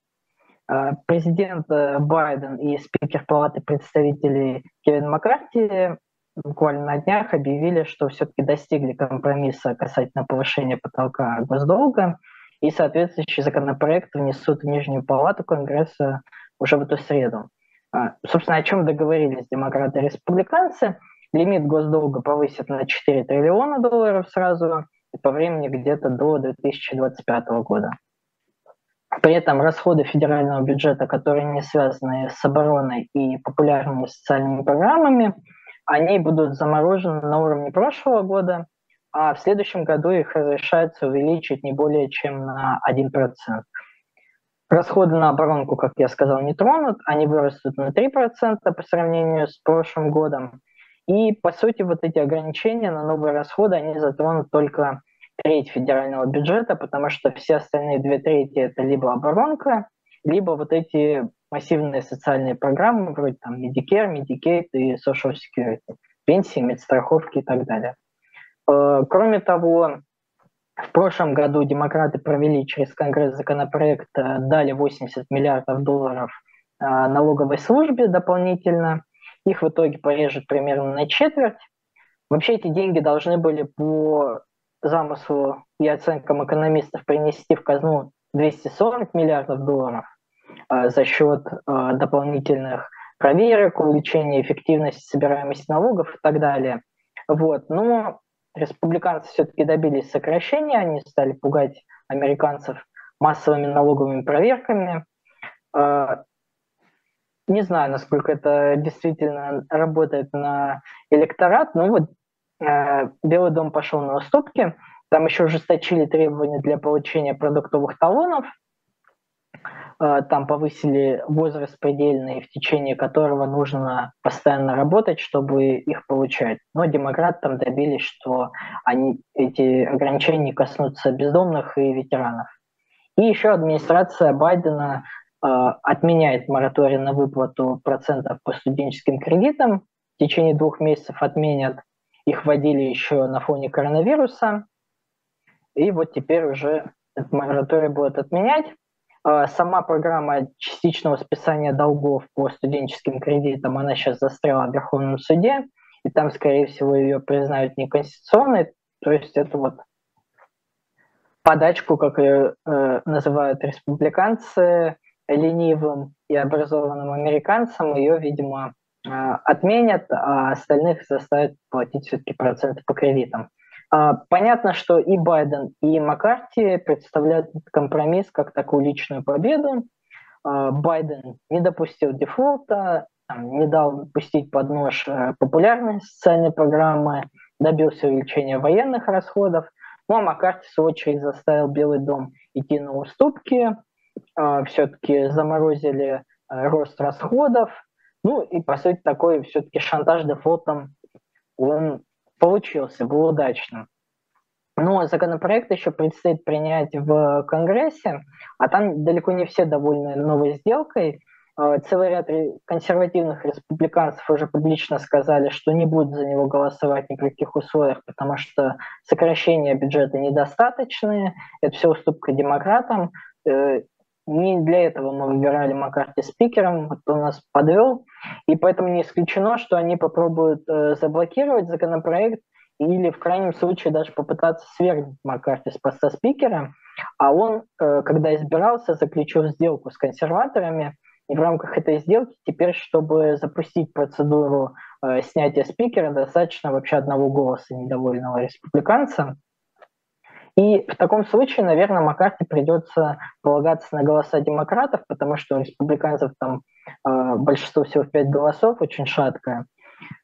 А, президент э, Байден и спикер Палаты представителей Кевин Маккарти буквально на днях объявили, что все-таки достигли компромисса касательно повышения потолка госдолга – и соответствующий законопроект внесут в Нижнюю палату Конгресса уже в эту среду. А, собственно, о чем договорились демократы и республиканцы. Лимит госдолга повысят на 4 триллиона долларов сразу, и по времени где-то до 2025 года. При этом расходы федерального бюджета, которые не связаны с обороной и популярными социальными программами, они будут заморожены на уровне прошлого года а в следующем году их разрешается увеличить не более чем на 1%. Расходы на оборонку, как я сказал, не тронут, они вырастут на 3% по сравнению с прошлым годом. И, по сути, вот эти ограничения на новые расходы, они затронут только треть федерального бюджета, потому что все остальные две трети – это либо оборонка, либо вот эти массивные социальные программы, вроде там Medicare, Medicaid и Social Security, пенсии, медстраховки и так далее. Э, кроме того, в прошлом году демократы провели через Конгресс законопроект, э, дали 80 миллиардов долларов э, налоговой службе дополнительно. Их в итоге порежут примерно на четверть. Вообще эти деньги должны были по замыслу и оценкам экономистов принести в казну 240 миллиардов долларов за счет дополнительных проверок, увеличения эффективности собираемости налогов и так далее. Вот. Но республиканцы все-таки добились сокращения, они стали пугать американцев массовыми налоговыми проверками. А, не знаю, насколько это действительно работает на электорат, но вот э, Белый дом пошел на уступки. Там еще ужесточили требования для получения продуктовых талонов. Э, там повысили возраст предельный, в течение которого нужно постоянно работать, чтобы их получать. Но демократы там добились, что они, эти ограничения коснутся бездомных и ветеранов. И еще администрация Байдена а, отменяет мораторий на выплату процентов по студенческим кредитам. В течение двух месяцев отменят. Их вводили еще на фоне коронавируса. И вот теперь уже этот мораторий будет отменять. А, сама программа частичного списания долгов по студенческим кредитам, она сейчас застряла в Верховном суде, и там, скорее всего, ее признают неконституционной. То есть это вот подачку, как ее э, называют республиканцы, ленивым и образованным американцам, ее, видимо, а, отменят, а остальных заставят платить все-таки проценты по кредитам. А, понятно, что и Байден, и Маккарти представляют компромисс как такую личную победу. А, Байден не допустил дефолта, не дал пустить под нож э, популярные социальные программы, добился увеличения военных расходов. Ну а Маккарти, в свою очередь, заставил Белый дом идти на уступки, а, все-таки заморозили а, рост расходов. Ну и, по сути, такой все-таки шантаж дефолтом, он получился, был удачным. Но законопроект еще предстоит принять в Конгрессе, а там далеко не все довольны новой сделкой. А, целый ряд консервативных республиканцев уже публично сказали, что не будут за него голосовать ни при каких условиях, потому что сокращения бюджета недостаточные, это все уступка демократам. Не для этого мы выбирали Маккарти спикером, вот он нас подвел, и поэтому не исключено, что они попробуют э, заблокировать законопроект или в крайнем случае даже попытаться свергнуть Маккарти с поста спикера, а он, э, когда избирался, заключил сделку с консерваторами, и в рамках этой сделки теперь, чтобы запустить процедуру э, снятия спикера, достаточно вообще одного голоса недовольного республиканца, и в таком случае, наверное, Маккарти придется полагаться на голоса демократов, потому что у республиканцев там э, большинство всего в пять голосов, очень шаткое.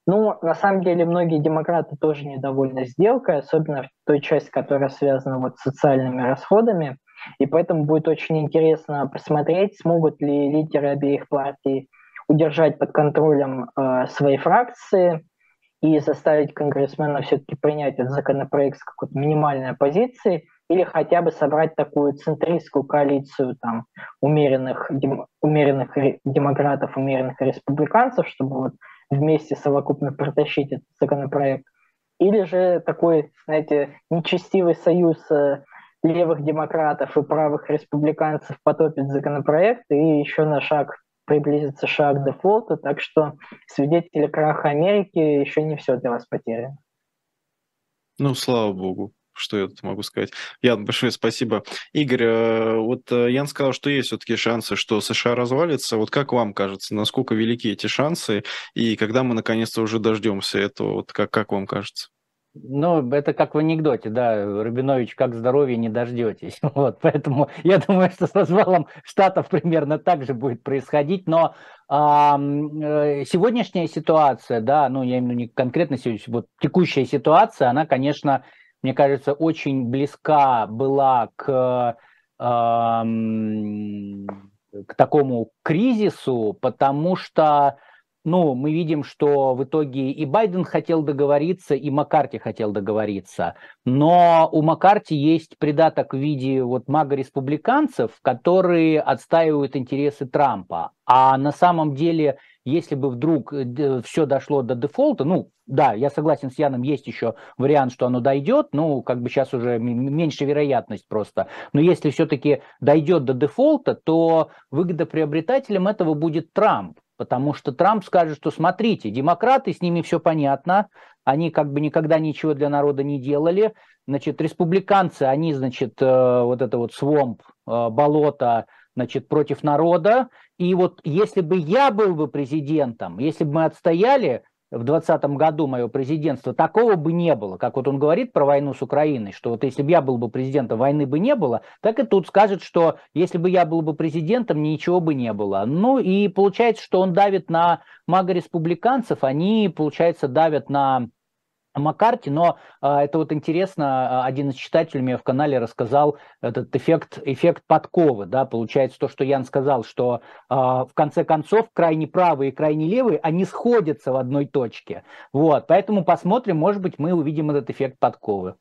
Ну, на самом деле, многие демократы тоже недовольны сделкой, особенно в той части, которая связана вот с социальными расходами. И поэтому будет очень интересно посмотреть, смогут ли лидеры обеих партий удержать под контролем э, свои фракции, и заставить конгрессмена все-таки принять этот законопроект с какой-то минимальной оппозицией или хотя бы собрать такую центристскую коалицию там, умеренных, дем, умеренных демократов, умеренных республиканцев, чтобы вот вместе совокупно протащить этот законопроект. Или же такой, знаете, нечестивый союз э, левых демократов и правых республиканцев потопит законопроект и еще на шаг приблизится шаг дефолта, так что свидетели краха Америки еще не все для вас потеряно. Ну, слава богу что я тут могу сказать. Ян, большое спасибо. Игорь, э, вот э, Ян сказал, что есть все-таки шансы, что США развалится. Вот как вам кажется, насколько велики эти шансы, и когда мы наконец-то уже дождемся этого, вот как, как вам кажется? Ну, это как в анекдоте, да, Рубинович, как здоровье не дождетесь. Вот, поэтому я думаю, что с развалом Штатов примерно так же будет происходить, но а, сегодняшняя ситуация, да, ну, я имею в виду не конкретно сегодня, вот текущая ситуация, она, конечно, мне кажется, очень близка была к, а, к такому кризису, потому что ну, мы видим, что в итоге и Байден хотел договориться, и Маккарти хотел договориться. Но у Маккарти есть придаток в виде вот мага-республиканцев, которые отстаивают интересы Трампа. А на самом деле, если бы вдруг э, все дошло до дефолта, ну, да, я согласен с Яном, есть еще вариант, что оно дойдет, ну, как бы сейчас уже меньше вероятность просто. Но если все-таки дойдет до дефолта, то выгодоприобретателем этого будет Трамп. Потому что Трамп скажет, что смотрите, демократы, с ними все понятно, они как бы никогда ничего для народа не делали. Значит, республиканцы, они, значит, э, вот это вот свомп, э, болото, значит, против народа. И вот если бы я был бы президентом, если бы мы отстояли, в 2020 году мое президентство, такого бы не было. Как вот он говорит про войну с Украиной, что вот если бы я был бы президентом, войны бы не было, так и тут скажет, что если бы я был бы президентом, ничего бы не было. Ну и получается, что он давит на мага-республиканцев, они, получается, давят на Маккарти, но а, это вот интересно, а, один из читателей мне в канале рассказал этот эффект, эффект подковы, да, получается то, что Ян сказал, что а, в конце концов крайне правые и крайне левые, они сходятся в одной точке, вот, поэтому посмотрим, может быть, мы увидим этот эффект подковы.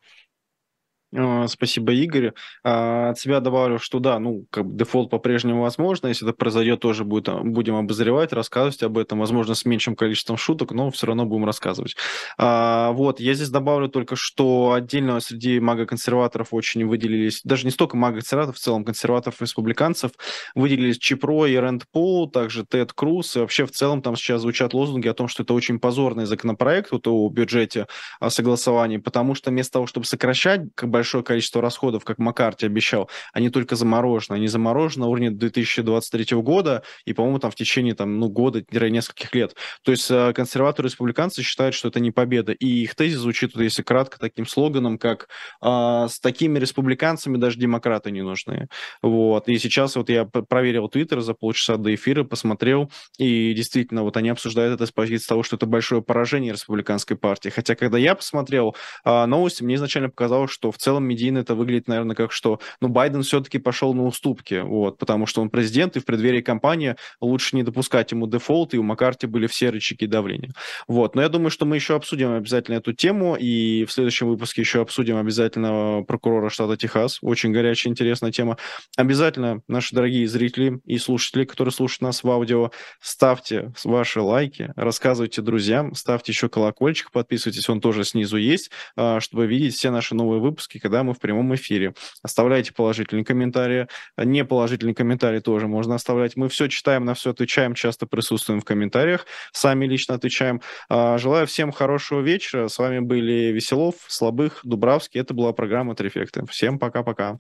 А, спасибо, Игорь. А, от себя добавлю, что да, ну, как бы дефолт по-прежнему возможно. Если это произойдет, тоже будет, а, будем обозревать, рассказывать об этом, возможно, с меньшим количеством шуток, но все равно будем рассказывать. Вот, я здесь добавлю только, что отдельно среди мага-консерваторов очень выделились, даже не столько мага-консерваторов, в целом консерваторов-республиканцев, выделились Чипро и Рэнд Пол, также Тед Круз, и вообще в целом там сейчас звучат лозунги о том, что это очень позорный законопроект вот о бюджете о согласовании, потому что вместо того, чтобы сокращать как бы большое количество расходов, как Маккарти обещал, они только заморожены. Они заморожены на уровне 2023 года и, по-моему, там в течение там, ну, года, нескольких лет. То есть э, консерваторы и республиканцы считают, что это не победа. И их тезис звучит, если кратко, таким слоганом, как э, с такими республиканцами даже демократы не нужны. Вот. И сейчас вот я проверил Твиттер за полчаса до эфира, посмотрел, и действительно, вот они обсуждают это с позиции того, что это большое поражение республиканской партии. Хотя, когда я посмотрел э, новости, мне изначально показалось, что в целом медийно это выглядит, наверное, как что, ну, Байден все-таки пошел на уступки, вот, потому что он президент, и в преддверии кампании лучше не допускать ему дефолт, и у Маккарти были все рычаги давления. Вот, но я думаю, что мы еще обсудим обязательно эту тему, и в следующем выпуске еще обсудим обязательно прокурора штата Техас, очень горячая, интересная тема. Обязательно, наши дорогие зрители и слушатели, которые слушают нас в аудио, ставьте ваши лайки, рассказывайте друзьям, ставьте еще колокольчик, подписывайтесь, он тоже снизу есть, а, чтобы видеть все наши новые выпуски, выпуске, когда мы в прямом эфире. Оставляйте положительные комментарии. Неположительные комментарии тоже можно оставлять. Мы все читаем, на все отвечаем, часто присутствуем в комментариях, сами лично отвечаем. А, желаю всем хорошего вечера. С вами были Веселов, Слабых, Дубравский. Это была программа «Трефекты». Всем пока-пока.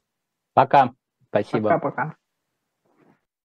Пока. Спасибо. Пока-пока.